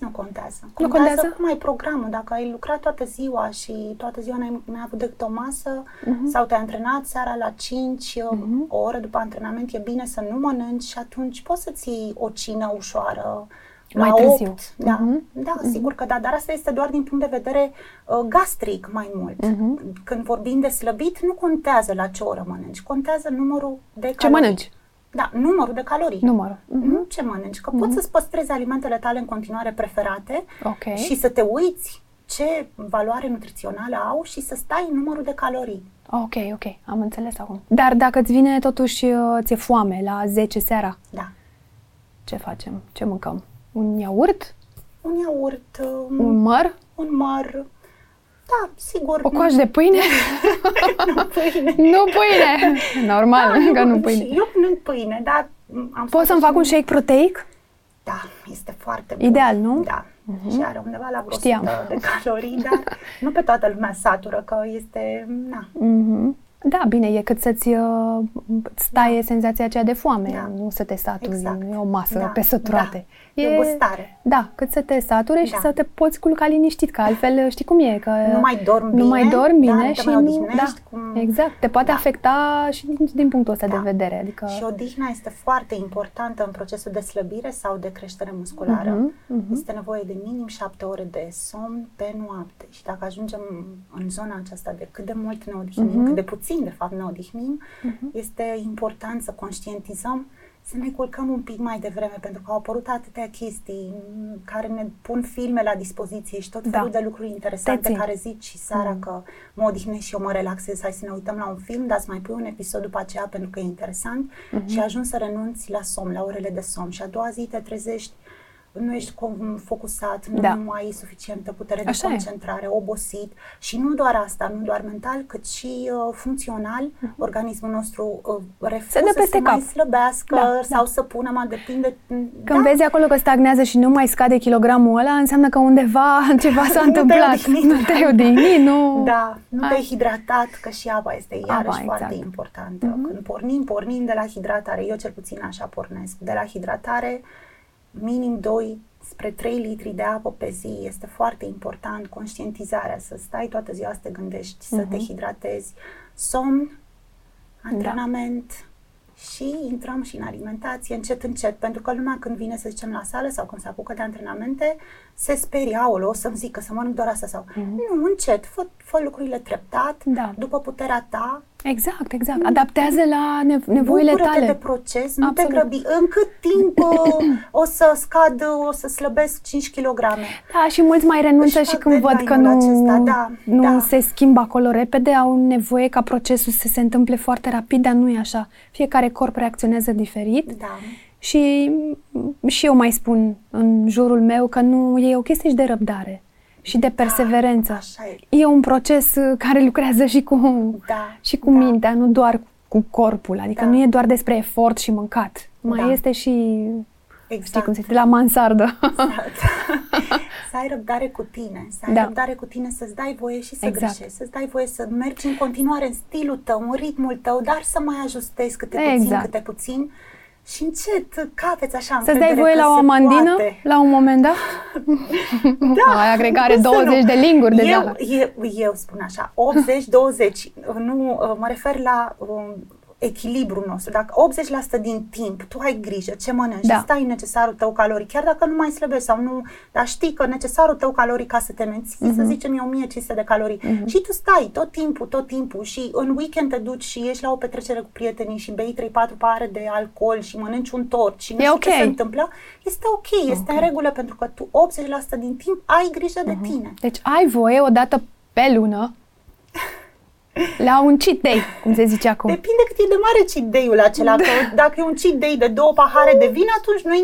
B: Nu contează.
A: Nu
B: Contează,
A: contează?
B: cum ai programul. Dacă ai lucrat toată ziua și toată ziua n-ai, n-ai avut decât o masă
A: Mhm.
B: sau te-ai antrenat seara la 5, o oră după antrenament, e bine să nu mănânci și atunci poți să ții o cină ușoară
A: Mai
B: la
A: târziu.
B: 8. Da,
A: Mhm.
B: da sigur că da, dar asta este doar din punct de vedere uh, gastric mai mult.
A: Mhm.
B: Când vorbim de slăbit, nu contează la ce oră mănânci, contează numărul de
A: Ce
B: calorii.
A: mănânci?
B: Da, numărul de calorii.
A: Numărul. Mhm.
B: Nu ce mănânci, că poți să-ți păstrezi alimentele tale în continuare preferate
A: Ok.
B: și să te uiți ce valoare nutrițională au și să stai în numărul de calorii.
A: Ok, ok, am înțeles acum. Dar dacă îți vine totuși, uh, ți-e foame la 10 seara,
B: Da.
A: ce facem? Ce mâncăm? Un iaurt?
B: Un iaurt, um,
A: Un măr?
B: un măr, da, sigur.
A: O coajă de pâine?
B: nu pâine.
A: nu pâine! Normal,
B: Da,
A: că nu
B: și
A: pâine.
B: Eu mănânc pâine, dar mm, am
A: Poți să-mi
B: făcut
A: fac un
B: și-
A: shake proteic?
B: Da, este foarte bun.
A: Ideal, nu?
B: Da. Și are undeva la vreo
A: Știam.
B: 100 de calorii, dar nu pe toată lumea satură, că este, na,
A: Mhm. Da, bine, e cât să-ți uh, îți taie senzația aceea de foame,
B: Da.
A: nu să te saturi,
B: Exact.
A: nu e o masă
B: Da,
A: pe săturate.
B: da. E gustare.
A: Da, cât să te sature și
B: Da.
A: să te poți culca liniștit, că altfel știi cum e, că
B: Nu mai dormi
A: nu mai
B: bine,
A: dormi
B: da,
A: bine
B: nu te
A: și
B: mai
A: nu,
B: odihnești,
A: da,
B: cum-
A: exact, te poate
B: Da.
A: afecta și din, din punctul ăsta
B: Da.
A: de vedere, adică
B: Și odihna este foarte importantă în procesul de slăbire sau de creștere musculară.
A: Mhm, mhm.
B: Este nevoie de minim șapte ore de somn pe noapte. Și dacă ajungem în zona aceasta de cât de mult ne odihnim,
A: Mhm.
B: cât de puțin de fapt ne odihnim, este important să conștientizăm să ne culcăm un pic mai devreme, pentru că au apărut atâtea chestii m, care ne pun filme la dispoziție și tot
A: Da.
B: felul de lucruri interesante
A: Te țin.
B: care zici și seara că mă odihnesc și eu mă relaxez, hai să ne uităm la un film, dar îți mai pui un episod după aceea pentru că e interesant
A: Mhm.
B: și ajungi să renunți la somn, la orele de somn și a doua zi te trezești nu ești com- focusat, nu
A: Da.
B: ai suficientă putere
A: Așa
B: de
A: e.
B: concentrare, obosit și nu doar asta, nu doar mental, cât și uh, funcțional, organismul nostru uh, refuză
A: Mhm. Se dă peste
B: să mai
A: cap.
B: slăbească
A: Da,
B: sau
A: da.
B: să pună, mai depinde.
A: când
B: da,
A: vezi acolo că stagnează și nu mai scade kilogramul ăla, înseamnă că undeva ceva s-a
B: Nu te-ai
A: întâmplat.
B: odihnit.
A: Nu te-ai odihnit, nu...
B: Da, nu
A: Ai-
B: te-ai hidratat, că și apa este iarăși
A: Apa,
B: foarte
A: exact.
B: importantă. Când pornim, pornim de la hidratare. Eu cel puțin așa pornesc. De la hidratare, minim 2 spre 3 litri de apă pe zi. Este foarte important conștientizarea, să stai toată ziua să te gândești, să te hidratezi. Somn, antrenament și intrăm și în alimentație încet, încet. Pentru că lumea când vine, să zicem, la sală sau când se apucă de antrenamente, se sperie, aolo, o să-mi zică să mănânc doar asta sau... Nu, încet, fă, fă lucrurile treptat,
A: Da.
B: după puterea ta,
A: Exact, exact. Adaptează la nev- nevoile
B: bucură-te
A: tale.
B: de proces, nu
A: Absolut.
B: te grăbi. În cât timp uh, o să scad, uh, o să slăbesc 5 kg?
A: Da, și mulți mai renunță
B: Își
A: și
B: fac
A: când văd că
B: deadline-ul
A: nu,
B: acesta, da,
A: nu
B: da.
A: se schimbă acolo repede, au nevoie ca procesul să se întâmple foarte rapid, dar nu e așa. Fiecare corp reacționează diferit
B: Da.
A: Și, și eu mai spun în jurul meu că nu e o chestie și de răbdare și de perseverență.
B: Da, așa e.
A: e un proces uh, care lucrează și cu,
B: Da,
A: și cu
B: da.
A: mintea, nu doar cu corpul. Adică
B: Da.
A: nu e doar despre efort și mâncat. Mai
B: Da.
A: este și,
B: Exact.
A: știi cum se zice, la mansardă.
B: Exact. să ai răbdare cu tine, să ai
A: Da.
B: răbdare cu tine, să-ți dai voie și să
A: Exact.
B: greșești, să-ți dai voie să mergi în continuare în stilul tău, în ritmul tău, dar să mai ajustezi câte puțin,
A: Exact.
B: câte puțin și încet capeți așa
A: Să-ți dai
B: încredere
A: voie
B: că
A: la o
B: se
A: amandină
B: poate.
A: la un moment dat?
B: Da,
A: Ai agregare
B: cum să
A: 20
B: nu?
A: de linguri deja.
B: Eu, eu, eu spun așa, 80-20, nu, uh, mă refer la um, echilibrul nostru. Dacă 80% din timp tu ai grijă ce mănânci,
A: Da.
B: da. stai în necesarul tău caloric, chiar dacă nu mai slăbești sau nu, dar știi că necesarul tău caloric ca să te menții,
A: Mhm.
B: să zicem e 1500 de calorii și tu stai tot timpul, tot timpul și în weekend te duci și ești la o petrecere cu prietenii și bei 3-4 pahare de alcool și mănânci un tort și nu
A: E
B: știu
A: ok.
B: ce se întâmplă, este ok, este în regulă pentru că tu 80% din timp ai grijă de tine.
A: Deci ai voie o dată pe lună la un cheat day, cum se zice acum.
B: Depinde cât e de mare cheat day-ul acela. Da. Că dacă e un cheat day de două pahare de vin, atunci nu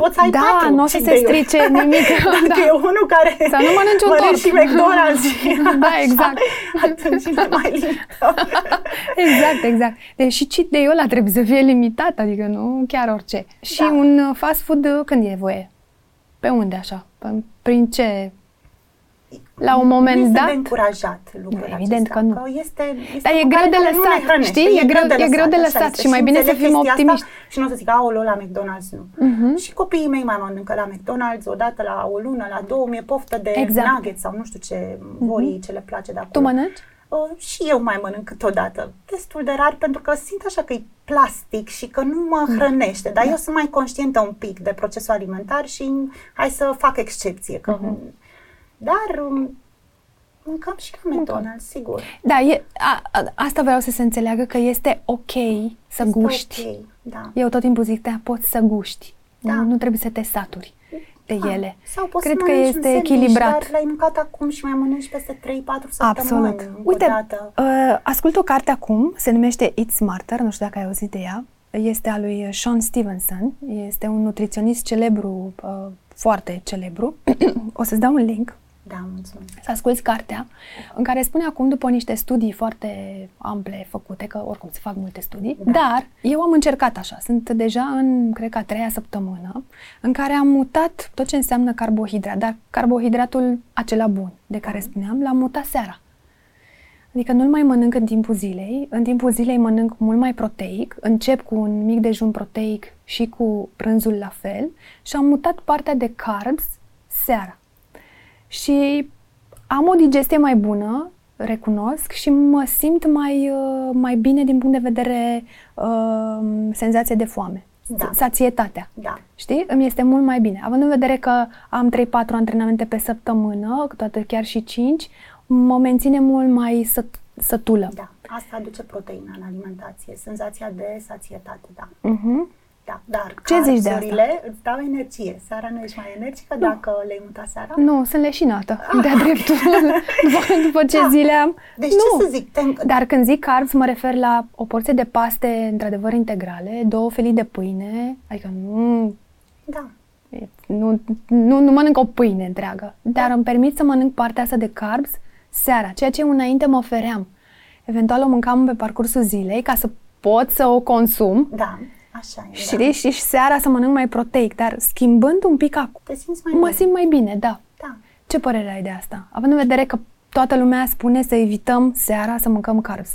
B: poți să ai
A: Da,
B: patru
A: nu o să
B: cheat
A: se
B: day-uri.
A: strice nimic.
B: Dacă
A: Da.
B: e unul care
A: Să nu mănânci un tort.
B: și McDonald's. și
A: Da,
B: așa,
A: exact.
B: Atunci ne mai limităm.
A: Exact, exact. Deci și cheat day-ul ăla trebuie să fie limitat, adică nu chiar orice. Și
B: Da.
A: un uh, fast food uh, când e voie? Pe unde așa? Pe- Prin ce? La un moment
B: nu este
A: dat?
B: de încurajat lucrul
A: Nu, evident
B: acesta,
A: că nu.
B: Că este, este
A: Dar e
B: o
A: greu
B: mâncare
A: de
B: care nu
A: lăsat,
B: ne hrănește,
A: știi? E greu- e greu de
B: așa
A: lăsat
B: este.
A: și mai bine să
B: înțeleg
A: fim
B: chestia asta
A: optimiști.
B: și nu o să zic, aoleu, la McDonald's nu.
A: Mhm.
B: Și copiii mei mai mănâncă la McDonald's o dată la o lună, la două, mi-e poftă de
A: Exact.
B: nuggets sau nu știu ce vor ei, ce le place de acolo.
A: Tu mănânci?
B: Uh, și eu mai mănânc câteodată, destul de rar, pentru că simt așa că e plastic și că nu mă
A: Da.
B: hrănește. Dar eu sunt mai conștientă un pic de procesul alimentar și hai să fac excepție. Că,
A: Mhm.
B: Dar um, mâncăm și la McDonald's, sigur.
A: Da, e, a, a, asta vreau să se înțeleagă că este ok să
B: Este
A: guști.
B: ok, Da.
A: Eu tot timpul zic, da, poți să guști.
B: Da.
A: Nu, nu trebuie să te saturi de
B: Ah,
A: ele.
B: Sau poți
A: Cred
B: să
A: că
B: mănânci
A: este
B: un sandwich,
A: echilibrat.
B: Dar l-ai mâncat acum și mai mănânci peste 3-4 săptămâni.
A: Absolut.
B: încă
A: Uite,
B: o dată.
A: uh, ascult o carte acum, se numește Eat Smarter, nu știu dacă ai auzit de ea. Este a lui Sean Stevenson, este un nutriționist celebru, uh, foarte celebru. o să-ți dau un link
B: Da, mulțumesc.
A: să asculți cartea, în care spune acum, după niște studii foarte ample făcute, că oricum se fac multe studii,
B: Da.
A: dar eu am încercat așa, sunt deja în, cred că a treia săptămână, în care am mutat tot ce înseamnă carbohidrat, dar carbohidratul acela bun, de care spuneam, l-am mutat seara. Adică nu-l mai mănânc în timpul zilei, în timpul zilei mănânc mult mai proteic, încep cu un mic dejun proteic și cu prânzul la fel și am mutat partea de carbs seara și am o digestie mai bună, recunosc, și mă simt mai, uh, mai bine din punct de vedere uh, senzație de foame,
B: Da.
A: sațietatea.
B: Da.
A: Știi? Îmi este mult mai bine. Având în vedere că am 3-4 antrenamente pe săptămână, toate chiar și 5, mă menține mult mai săt- sătulă.
B: Da, asta aduce proteina în alimentație, senzația de sațietate, da.
A: Mhm.
B: Da, dar
A: Ce zici de
B: carbsurile îți dau energie. Seara nu ești mai energică dacă le-ai mutat seara?
A: Nu, sunt leșinată, de-a dreptul. după, după ce
B: Da.
A: zile am.
B: Deci
A: nu.
B: ce să zic? Te...
A: Dar când zic carbs, mă refer la o porție de paste, într-adevăr, integrale, două felii de pâine, adică nu,
B: Da,
A: e- nu, nu, nu mănânc o pâine întreagă, dar îmi permit să mănânc partea asta de carbs seara, ceea ce înainte mă ofeream. Eventual o mâncam pe parcursul zilei ca să pot să o consum
B: da, așa e.
A: și,
B: da.
A: și, și seara să mănânc mai proteic, dar schimbând un pic acum,
B: Te simți mai
A: mă
B: bine.
A: simt mai bine, da.
B: Da.
A: Ce părere ai de asta? Având în vedere că toată lumea spune să evităm seara să mâncăm carbs.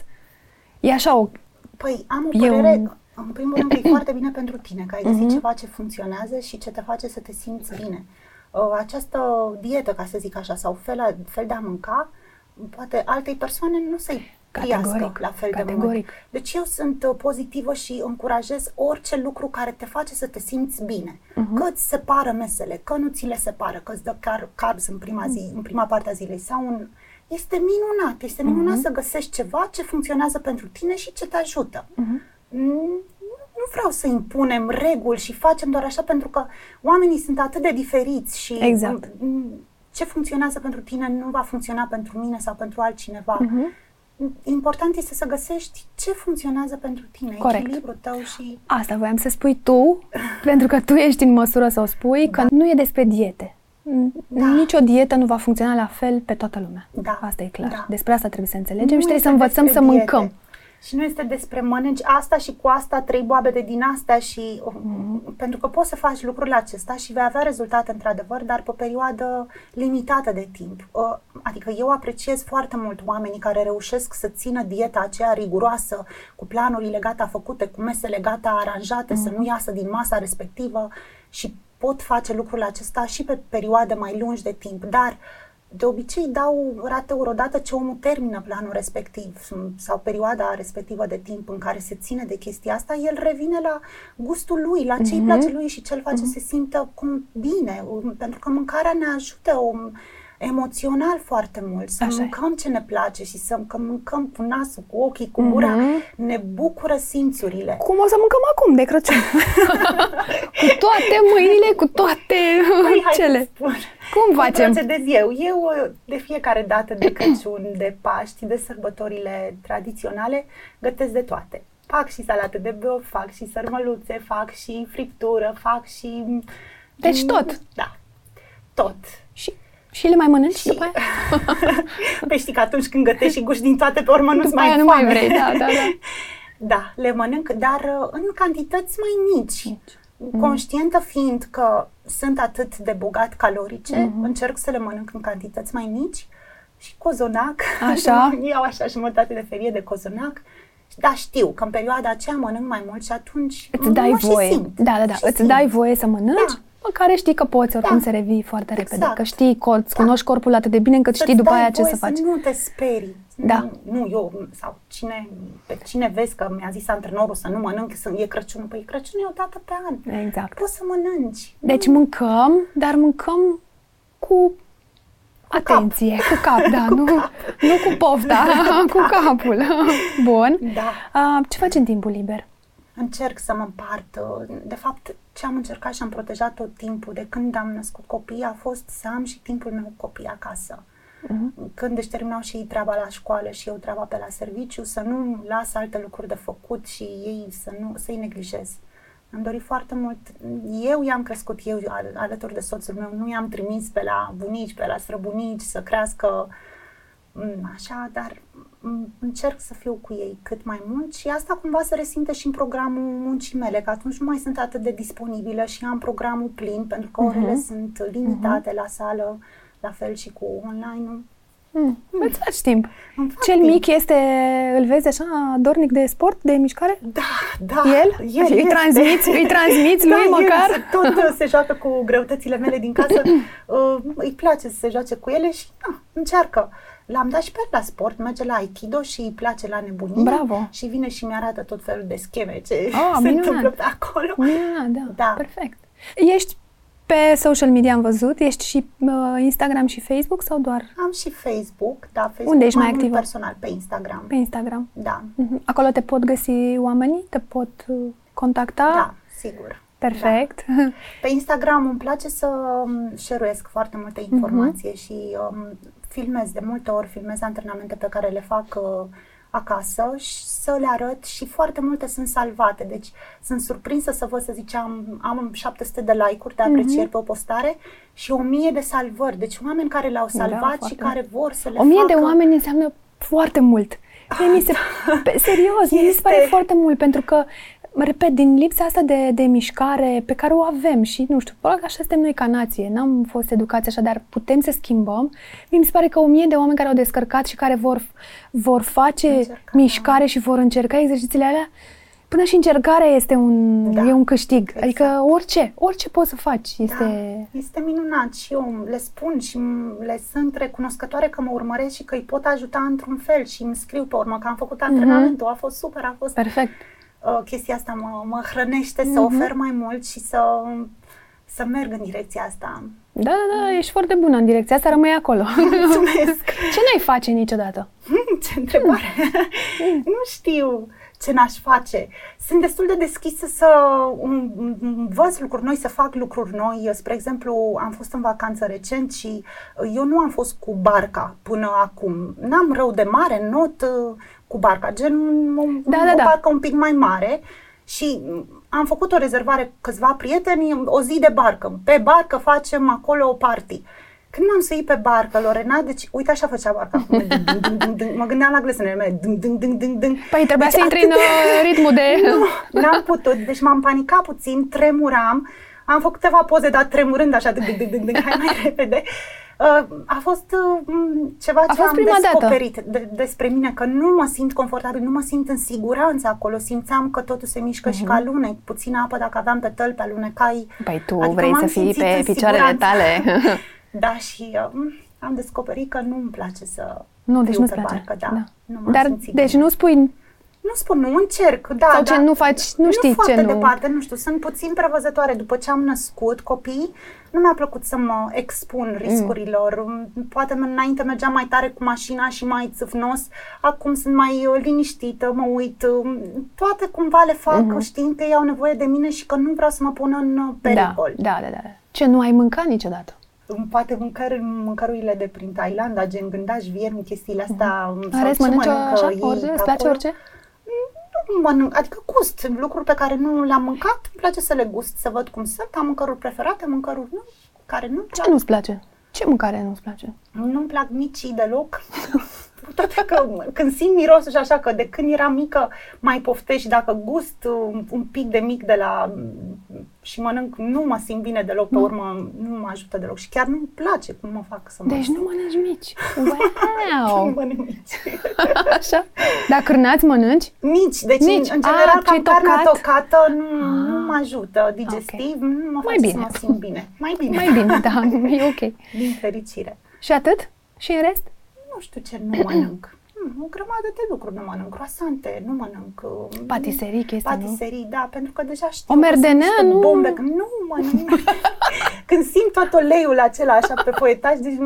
A: E așa o...
B: Păi am o
A: E
B: părere,
A: un-
B: în primul rând, că e foarte bine pentru tine, că ai găsit
A: Mhm.
B: ceva ce funcționează și ce te face să te simți bine. Uh, Această dietă, ca să zic așa, sau fel, fel de a mânca, poate altei persoane nu să-i priască
A: Categoric,
B: la fel de
A: categoric.
B: mult. Deci eu sunt uh, pozitivă și încurajez orice lucru care te face să te simți bine.
A: Mhm.
B: Că îți separă mesele, că nu ți le separă, că îți dă car- carbs în prima zi, în prima parte a zilei sau un... Este minunat, este minunat
A: Mhm.
B: să găsești ceva ce funcționează pentru tine și ce te ajută.
A: Mhm.
B: Mm, Nu vreau să impunem reguli și facem doar așa pentru că oamenii sunt atât de diferiți și
A: Exact.
B: mm, ce funcționează pentru tine nu va funcționa pentru mine sau pentru altcineva.
A: Mhm.
B: Important este să găsești ce funcționează pentru tine,
A: Corect.
B: echilibrul tău și...
A: Asta voiam să spui tu, pentru că tu ești în măsură să o spui, da. că nu e despre diete. Da. Nici o dietă nu va funcționa la fel pe toată lumea.
B: Da.
A: Asta e clar.
B: Da.
A: Despre asta trebuie să înțelegem
B: Nu
A: și trebuie să
B: este
A: învățăm să
B: despre diete.
A: mâncăm.
B: Și nu este despre mănânci asta și cu asta trei boabete din astea și...
A: Mhm.
B: Pentru că poți să faci lucrul acesta și vei avea rezultate într-adevăr, dar pe o perioadă limitată de timp. Uh, Adică eu apreciez foarte mult oamenii care reușesc să țină dieta aceea riguroasă, cu planurile gata făcute, cu mesele gata aranjate, să
A: Mhm.
B: nu iasă din masa respectivă și pot face lucrul acesta și pe perioade mai lungi de timp. Dar de obicei dau rateuri odată ce omul termină planul respectiv sau perioada respectivă de timp în care se ține de chestia asta, el revine la gustul lui, la ce îi
A: Mhm.
B: place lui și ce îl face să se simtă cum bine, um, pentru că mâncarea ne ajută om, emoțional foarte mult, să
A: Așa e.
B: mâncăm ce ne place și să că mâncăm cu nasul, cu ochii, cu gura,
A: Mhm.
B: ne bucură simțurile.
A: Cum o să mâncăm acum de Crăciun? cu toate mâinile, cu toate
B: Păi, hai să
A: cele.
B: spun.
A: Cum facem?
B: procedez eu? Eu, de fiecare dată de Crăciun, de Paști, de sărbătorile tradiționale, gătesc de toate. Fac și salată de bău, fac și sărmăluțe, fac și friptură, fac și...
A: Deci tot.
B: Da, tot.
A: Și, și le mai mănânci
B: Și-
A: după aia?
B: Păi știi că atunci când gătești și guști din toate, pe urmă nu-ți
A: După
B: mai
A: aia
B: e
A: nu mai
B: foame.
A: vrei, da, da, da.
B: Da, le mănânc, dar uh, în cantități mai mici.
A: Mici.
B: Conștientă fiind că sunt atât de bogat calorice,
A: Mhm.
B: încerc să le mănânc în cantități mai mici și cozonac.
A: Așa.
B: Iau așa jumătate de ferie de cozonac. Da, știu că în perioada aceea mănânc mai mult și atunci
A: Îți
B: mă
A: dai
B: și
A: voie.
B: simt.
A: Da, da, da.
B: Și
A: Îți
B: simt.
A: dai voie să mănânci,
B: Da.
A: Măcar știi că poți oricum
B: Da.
A: să revii foarte repede.
B: Exact.
A: Că știi, că îți
B: Da.
A: cunoști corpul atât de bine încât știi
B: Să-ți
A: după
B: dai
A: aia ce
B: voie
A: să faci.
B: nu te sperii.
A: Da.
B: Nu, nu, eu sau cine, pe cine vezi că mi-a zis antrenorul să nu mănânc, să e Crăciunul. Păi Crăciunul e o dată pe an.
A: Exact.
B: Poți să mănânci.
A: Deci mâncăm, dar mâncăm cu atenție, cu cap, da, nu, nu cu pofta, cu capul. Bun.
B: Da.
A: A, ce faci în timpul liber?
B: Încerc să mă împart. uh, De fapt, ce am încercat și am protejat tot timpul de când am născut copii a fost să am și timpul meu cu copii acasă.
A: Mhm.
B: Când își terminau și ei treaba la școală și eu treaba pe la serviciu, să nu las alte lucruri de făcut și ei să nu să-i neglijez. Am dorit foarte mult. Eu i-am crescut eu al, alături de soțul meu, nu i-am trimis pe la bunici, pe la străbunici să crească mm, așa, dar mm, încerc să fiu cu ei cât mai mult și asta cumva se resimte și în programul muncii mele, că atunci nu mai sunt atât de disponibilă și am programul plin, pentru că orele
A: Mhm.
B: sunt limitate la sală, la fel și cu online-ul.
A: Hmm. Îți faci timp.
B: Îmi fac
A: Cel
B: timp.
A: mic este, îl vezi așa, dornic de sport, de mișcare?
B: Da, da.
A: El?
B: el
A: îi
B: este.
A: transmiți, îi transmiți
B: da,
A: lui
B: el
A: măcar?
B: se- tot uh, se joacă cu greutățile mele din casă. Uh, îi place să se joace cu ele și na, încearcă. L-am dat și pe el la sport, merge la Aikido și îi place la nebunie.
A: Bravo.
B: Și vine și mi-arată tot felul de scheme ce
A: Ah,
B: se
A: minunat.
B: întâmplă pe acolo.
A: Minunat, da.
B: Da.
A: Perfect. Ești pe social media, am văzut, ești și uh, Instagram și Facebook sau doar
B: Am și Facebook, da, Facebook
A: Unde ești mai
B: mult
A: activă?
B: personal, pe Instagram.
A: pe Instagram?
B: Da,
A: Mhm. Acolo te pot găsi oamenii? Te pot uh, contacta?
B: da, sigur.
A: Perfect.
B: Pe Instagram îmi place să um, share-uiesc foarte multe informație
A: Mhm.
B: și um, filmez de multe ori, filmez antrenamente pe care le fac uh, acasă și să le arăt și foarte multe sunt salvate. Deci sunt surprinsă să văd, să ziceam, am 700 de like-uri de aprecieri pe o postare și 1000 de salvări. Deci oameni care le-au
A: Mhm. Da,
B: salvat și
A: foarte
B: care vor să le
A: O mie
B: facă.
A: de oameni înseamnă foarte mult. Mie mi se, pe, serios, mie mi se pare
B: Este.
A: foarte mult pentru că, mă repet, din lipsa asta de, de mișcare pe care o avem și, nu știu, probabil că așa suntem noi ca nație, n-am fost educați așa, dar putem să schimbăm. Mie mi se pare că o mie de oameni care au descărcat și care vor, vor face
B: Încerca,
A: mișcare și vor încerca exercițiile alea, până și încercarea este un,
B: Da,
A: e un câștig.
B: exact.
A: Adică orice, orice poți să faci. Este...
B: Da, este minunat și eu le spun și m- le sunt recunoscătoare că mă urmăresc și că îi pot ajuta într-un fel și îmi scriu pe urmă că am făcut antrenamentul, a fost super, a fost
A: Perfect.
B: Uh, chestia asta mă, mă hrănește să
A: Mhm.
B: ofer mai mult și să, să merg în direcția asta.
A: Da, da, da, ești foarte bună în direcția asta, rămâi acolo.
B: Mulțumesc!
A: Ce n-ai face niciodată?
B: Ce întrebare! nu știu. ce n-aș face. Sunt destul de deschisă să învăț lucruri noi, să fac lucruri noi. Spre exemplu, am fost în vacanță recent și eu nu am fost cu barca până acum. N-am rău de mare, not uh, cu barca, gen da, da, o da. barcă un pic mai mare și am făcut o rezervare câțiva prieteni, o zi de barcă. Pe barcă facem acolo o party. Când m-am suit pe barcă, Lorena, deci uite așa făcea barca. mă gândeam la glăsănele mele. Dâng, dâng, dâng, dâng, dâng.
A: Păi trebuia deci să intri în de... Uh, ritmul de...
B: Nu, n-am putut. Deci m-am panicat puțin, tremuram. Am făcut câteva poze, dar tremurând așa, dâng, dâng, dâng, dâng, hai mai repede. Uh, a fost uh, ceva a ce fost am descoperit de, despre mine, că nu mă simt confortabil, nu mă simt în siguranță acolo. Simțeam că totul se mișcă uh-huh. și mhm. ca lunec, puțină apă dacă aveam pe tălpi, alunecai.
A: Păi tu adică vrei să fii pe picioarele tale.
B: Da, și uh, am descoperit că nu îmi place să
A: Nu, deci nu-ți place. Barcă, da. da. Nu Dar, deci bine. nu spui
B: nu spun, nu încerc, da.
A: Sau ce
B: da,
A: nu faci, nu, nu știi
B: foarte
A: ce nu...
B: departe, nu știu, sunt puțin prevăzătoare. După ce am născut copii, nu mi-a plăcut să mă expun mm. riscurilor. Mm. Poate înainte mergeam mai tare cu mașina și mai țâfnos, acum sunt mai uh, liniștită, mă uit. Um, toate cumva le fac mm-hmm. știind că ei au nevoie de mine și că nu vreau să mă pun în uh, pericol.
A: Da, da, da. da. Ce nu ai mâncat niciodată?
B: poate mâncări, mâncărurile de prin Thailanda, gen gândaș, viermi, chestiile astea.
A: Uh-huh. Are mănâncă așa, orice? Îți place orice?
B: Nu mănânc, adică gust lucruri pe care nu le-am mâncat, îmi place să le gust, să văd cum sunt, am mâncăruri preferate, mâncăruri nu, care nu
A: Ce nu-ți place? Ce mâncare nu-ți place?
B: Nu-mi plac micii deloc. Cu toate că când simt mirosul și așa, că de când eram mică mai poftești, dacă gust un, un pic de mic de la și mănânc, nu mă simt bine deloc, pe urmă nu mă ajută deloc și chiar nu-mi place cum mă fac să
A: mă Deci
B: nu
A: mănânci mici. Wow!
B: nu mănânc mici.
A: Așa? Dar cârnați mănânci?
B: Mici. Deci, mici. în general, ah, cam carnea tocată nu, ah. nu mă ajută digestiv, okay. nu mă face bine. să mă simt bine. Mai bine.
A: Mai bine, da, e ok.
B: Din fericire.
A: Și atât? Și în rest?
B: Nu știu ce nu mănânc. Hmm, o grămadă de lucruri nu mănânc. Croasante, nu mănânc. Um,
A: patiserii, chestii,
B: Patiserii, nu? da, pentru că deja știu
A: O merdenea, nu?
B: Bombe, nu mănânc. Când simt tot oleiul acela așa pe poetaj, deci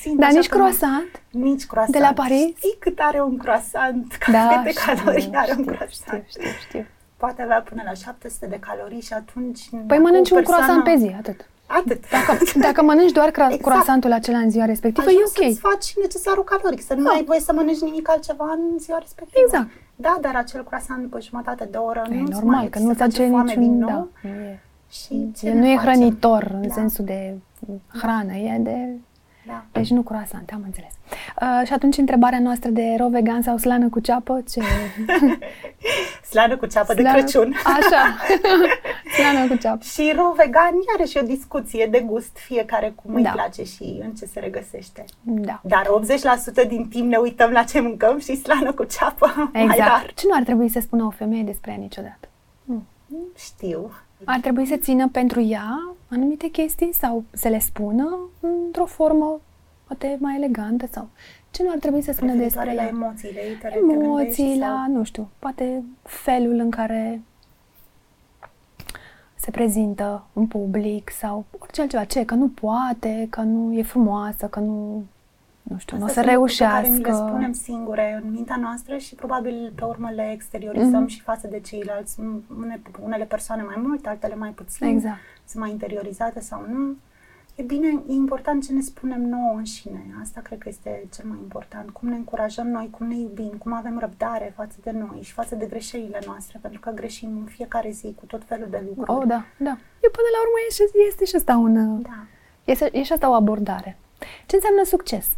B: simt
A: Dar nici croissant?
B: Nici croissant.
A: De la Paris?
B: Știi cât are un croissant? Da, câte calorii știu, are un croissant?
A: Știu, știu, știu.
B: Poate avea până la 700 de calorii și atunci...
A: Păi mănânci un croissant pe zi, atât.
B: Atât.
A: Dacă, dacă mănânci doar cra- exact. croissantul acela în ziua respectivă, Ajuns e ok.
B: să-ți faci necesarul caloric, să nu da. ai voie să mănânci nimic altceva în ziua respectivă.
A: Exact.
B: Da, dar acel croissant după jumătate de oră
A: e nu normal, că nu-ți aduce niciun... Da, nu e. Și ce nu e hrănitor în da. sensul de hrană, e de da. Deci nu croissant, am înțeles. Uh, și atunci întrebarea noastră de ro vegan sau slană cu ceapă, ce?
B: slană cu ceapă slană... de Crăciun.
A: Așa, slană cu ceapă.
B: Și ro vegan iarăși o discuție de gust, fiecare cum îi da. place și în ce se regăsește.
A: Da.
B: Dar 80% din timp ne uităm la ce mâncăm și slană cu ceapă
A: exact.
B: mai rar.
A: Ce nu ar trebui să spună o femeie despre ea niciodată?
B: Hmm. Știu.
A: Ar trebui să țină pentru ea anumite chestii sau să le spună într-o formă poate mai elegantă sau ce nu ar trebui să spună despre
B: la emoțiile ei,
A: Emoții, la,
B: sau...
A: nu știu, poate felul în care se prezintă în public sau orice altceva. Ce? Că nu poate, că nu e frumoasă, că nu nu știu, nu o să reușească. Care
B: le spunem singure în mintea noastră și probabil pe urmă le exteriorizăm mm-hmm. și față de ceilalți. Unele persoane mai mult, altele mai puțin.
A: Exact.
B: Sunt mai interiorizate sau nu. E bine, e important ce ne spunem nouă înșine. Asta cred că este cel mai important. Cum ne încurajăm noi, cum ne iubim, cum avem răbdare față de noi și față de greșelile noastre, pentru că greșim în fiecare zi cu tot felul de lucruri.
A: Oh, da, da. Eu până la urmă este, este și asta un... Da. Este, e și asta o abordare. Ce înseamnă succes?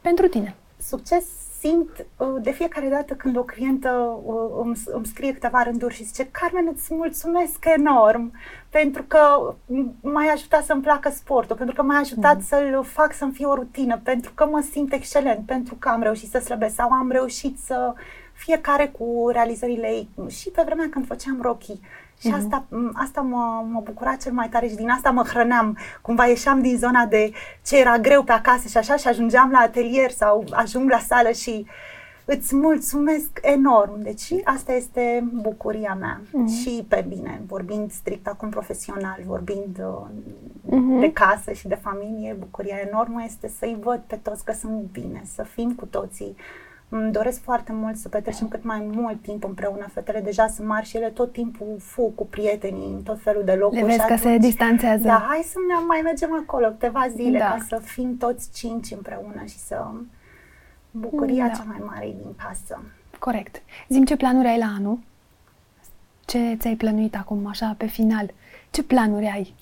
A: Pentru tine.
B: Succes simt uh, de fiecare dată când o clientă uh, îmi, îmi scrie câteva rânduri și zice Carmen, îți mulțumesc enorm pentru că m-ai ajutat să-mi placă sportul, pentru că m-ai ajutat mm. să-l fac să-mi fie o rutină, pentru că mă simt excelent, pentru că am reușit să slăbesc sau am reușit să fiecare cu realizările ei. Și pe vremea când făceam Rocky, și uh-huh. asta, asta mă, mă bucura cel mai tare și din asta mă hrăneam. Cumva ieșeam din zona de ce era greu pe acasă și așa și ajungeam la atelier sau ajung la sală și îți mulțumesc enorm. Deci asta este bucuria mea. Uh-huh. Și pe bine, vorbind strict acum profesional, vorbind uh-huh. de casă și de familie, bucuria enormă este să-i văd pe toți că sunt bine, să fim cu toții Îmi doresc foarte mult să petrecem cât mai mult timp împreună. Fetele deja sunt mari și ele tot timpul fug cu prietenii în tot felul de locuri.
A: Le vezi că se distanțează.
B: Da, hai să ne mai mergem acolo câteva zile da. ca să fim toți cinci împreună și să bucuria da. cea mai mare din casă.
A: Corect. Zim ce planuri ai la anul? Ce ți-ai plănuit acum, așa, pe final? Ce planuri ai?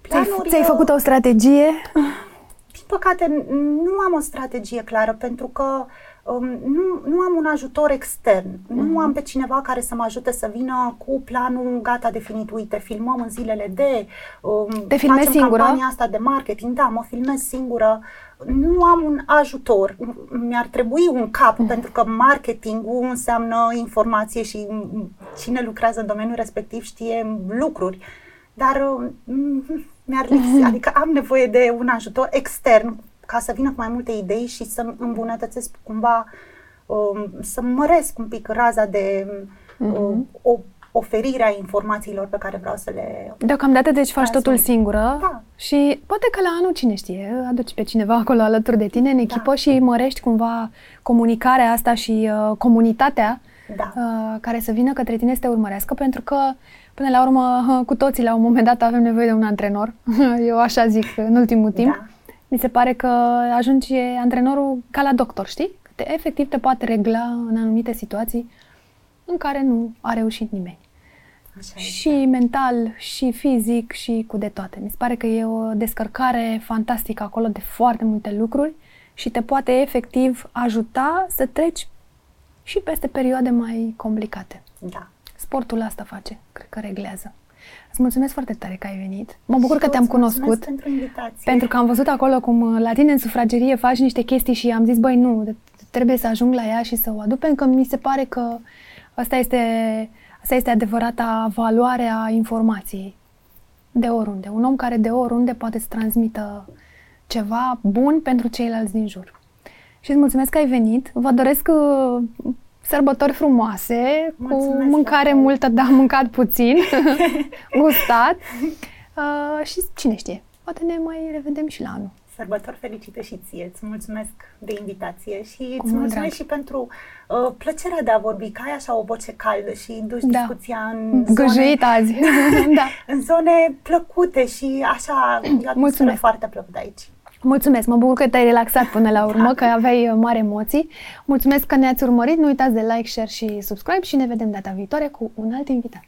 A: Planuri ți-ai, ți-ai făcut o strategie?
B: Din păcate, nu am o strategie clară, pentru că um, nu, nu am un ajutor extern. Mm-hmm. Nu mhm. am pe cineva care să mă ajute să vină cu planul gata definit. Uite, filmăm în zilele de...
A: Um, Te filmezi singură?
B: campania asta de marketing. Da, mă filmez singură. Nu am un ajutor. Mi-ar trebui un cap, mm-hmm. pentru că marketingul înseamnă informație și cine lucrează în domeniul respectiv știe lucruri. Dar um, mi-ar lipsi, mm-hmm. adică am nevoie de un ajutor extern ca să vină cu mai multe idei și să îmbunătățesc cumva, um, să măresc un pic raza de mm-hmm. o, oferirea informațiilor pe care vreau să le...
A: Deocamdată deci faci totul singură da. și poate că la anul, cine știe, aduci pe cineva acolo alături de tine în echipă da. și mărești cumva comunicarea asta și uh, comunitatea da. uh, care să vină către tine să te urmărească, pentru că Până la urmă, cu toții la un moment dat avem nevoie de un antrenor. Eu așa zic în ultimul timp. Da. Mi se pare că ajunge antrenorul ca la doctor, știi? Te, efectiv te poate regla în anumite situații în care nu a reușit nimeni. Așa și este. mental, și fizic, și cu de toate. Mi se pare că e o descărcare fantastică acolo de foarte multe lucruri și te poate efectiv ajuta să treci și peste perioade mai complicate.
B: Da.
A: Sportul asta face, cred că reglează. Îți mulțumesc foarte tare că ai venit. Mă bucur și că te-am cunoscut.
B: pentru invitație.
A: Pentru că am văzut acolo cum uh, la tine în sufragerie faci niște chestii și am zis, băi, nu, trebuie să ajung la ea și să o aduc, pentru că mi se pare că asta este, asta este adevărata valoare a informației. De oriunde. Un om care de oriunde poate să transmită ceva bun pentru ceilalți din jur. Și îți mulțumesc că ai venit. Vă doresc uh, sărbători frumoase, Mulțumesc cu mâncare foarte. multă, dar mâncat puțin, gustat. Uh, și cine știe, poate ne mai revedem și la anul.
B: Sărbători fericite și ție. Îți mulțumesc de invitație și Cum îți mulțumesc drag. și pentru uh, plăcerea de a vorbi, că ai așa o voce caldă și duci da. discuția în
A: Găjuit zone, azi.
B: da. în zone plăcute și așa, mulțumesc foarte plăcut aici.
A: Mulțumesc, mă bucur că te-ai relaxat până la urmă, că aveai uh, mari emoții. Mulțumesc că ne-ați urmărit, nu uitați de like, share și subscribe și ne vedem data viitoare cu un alt invitat.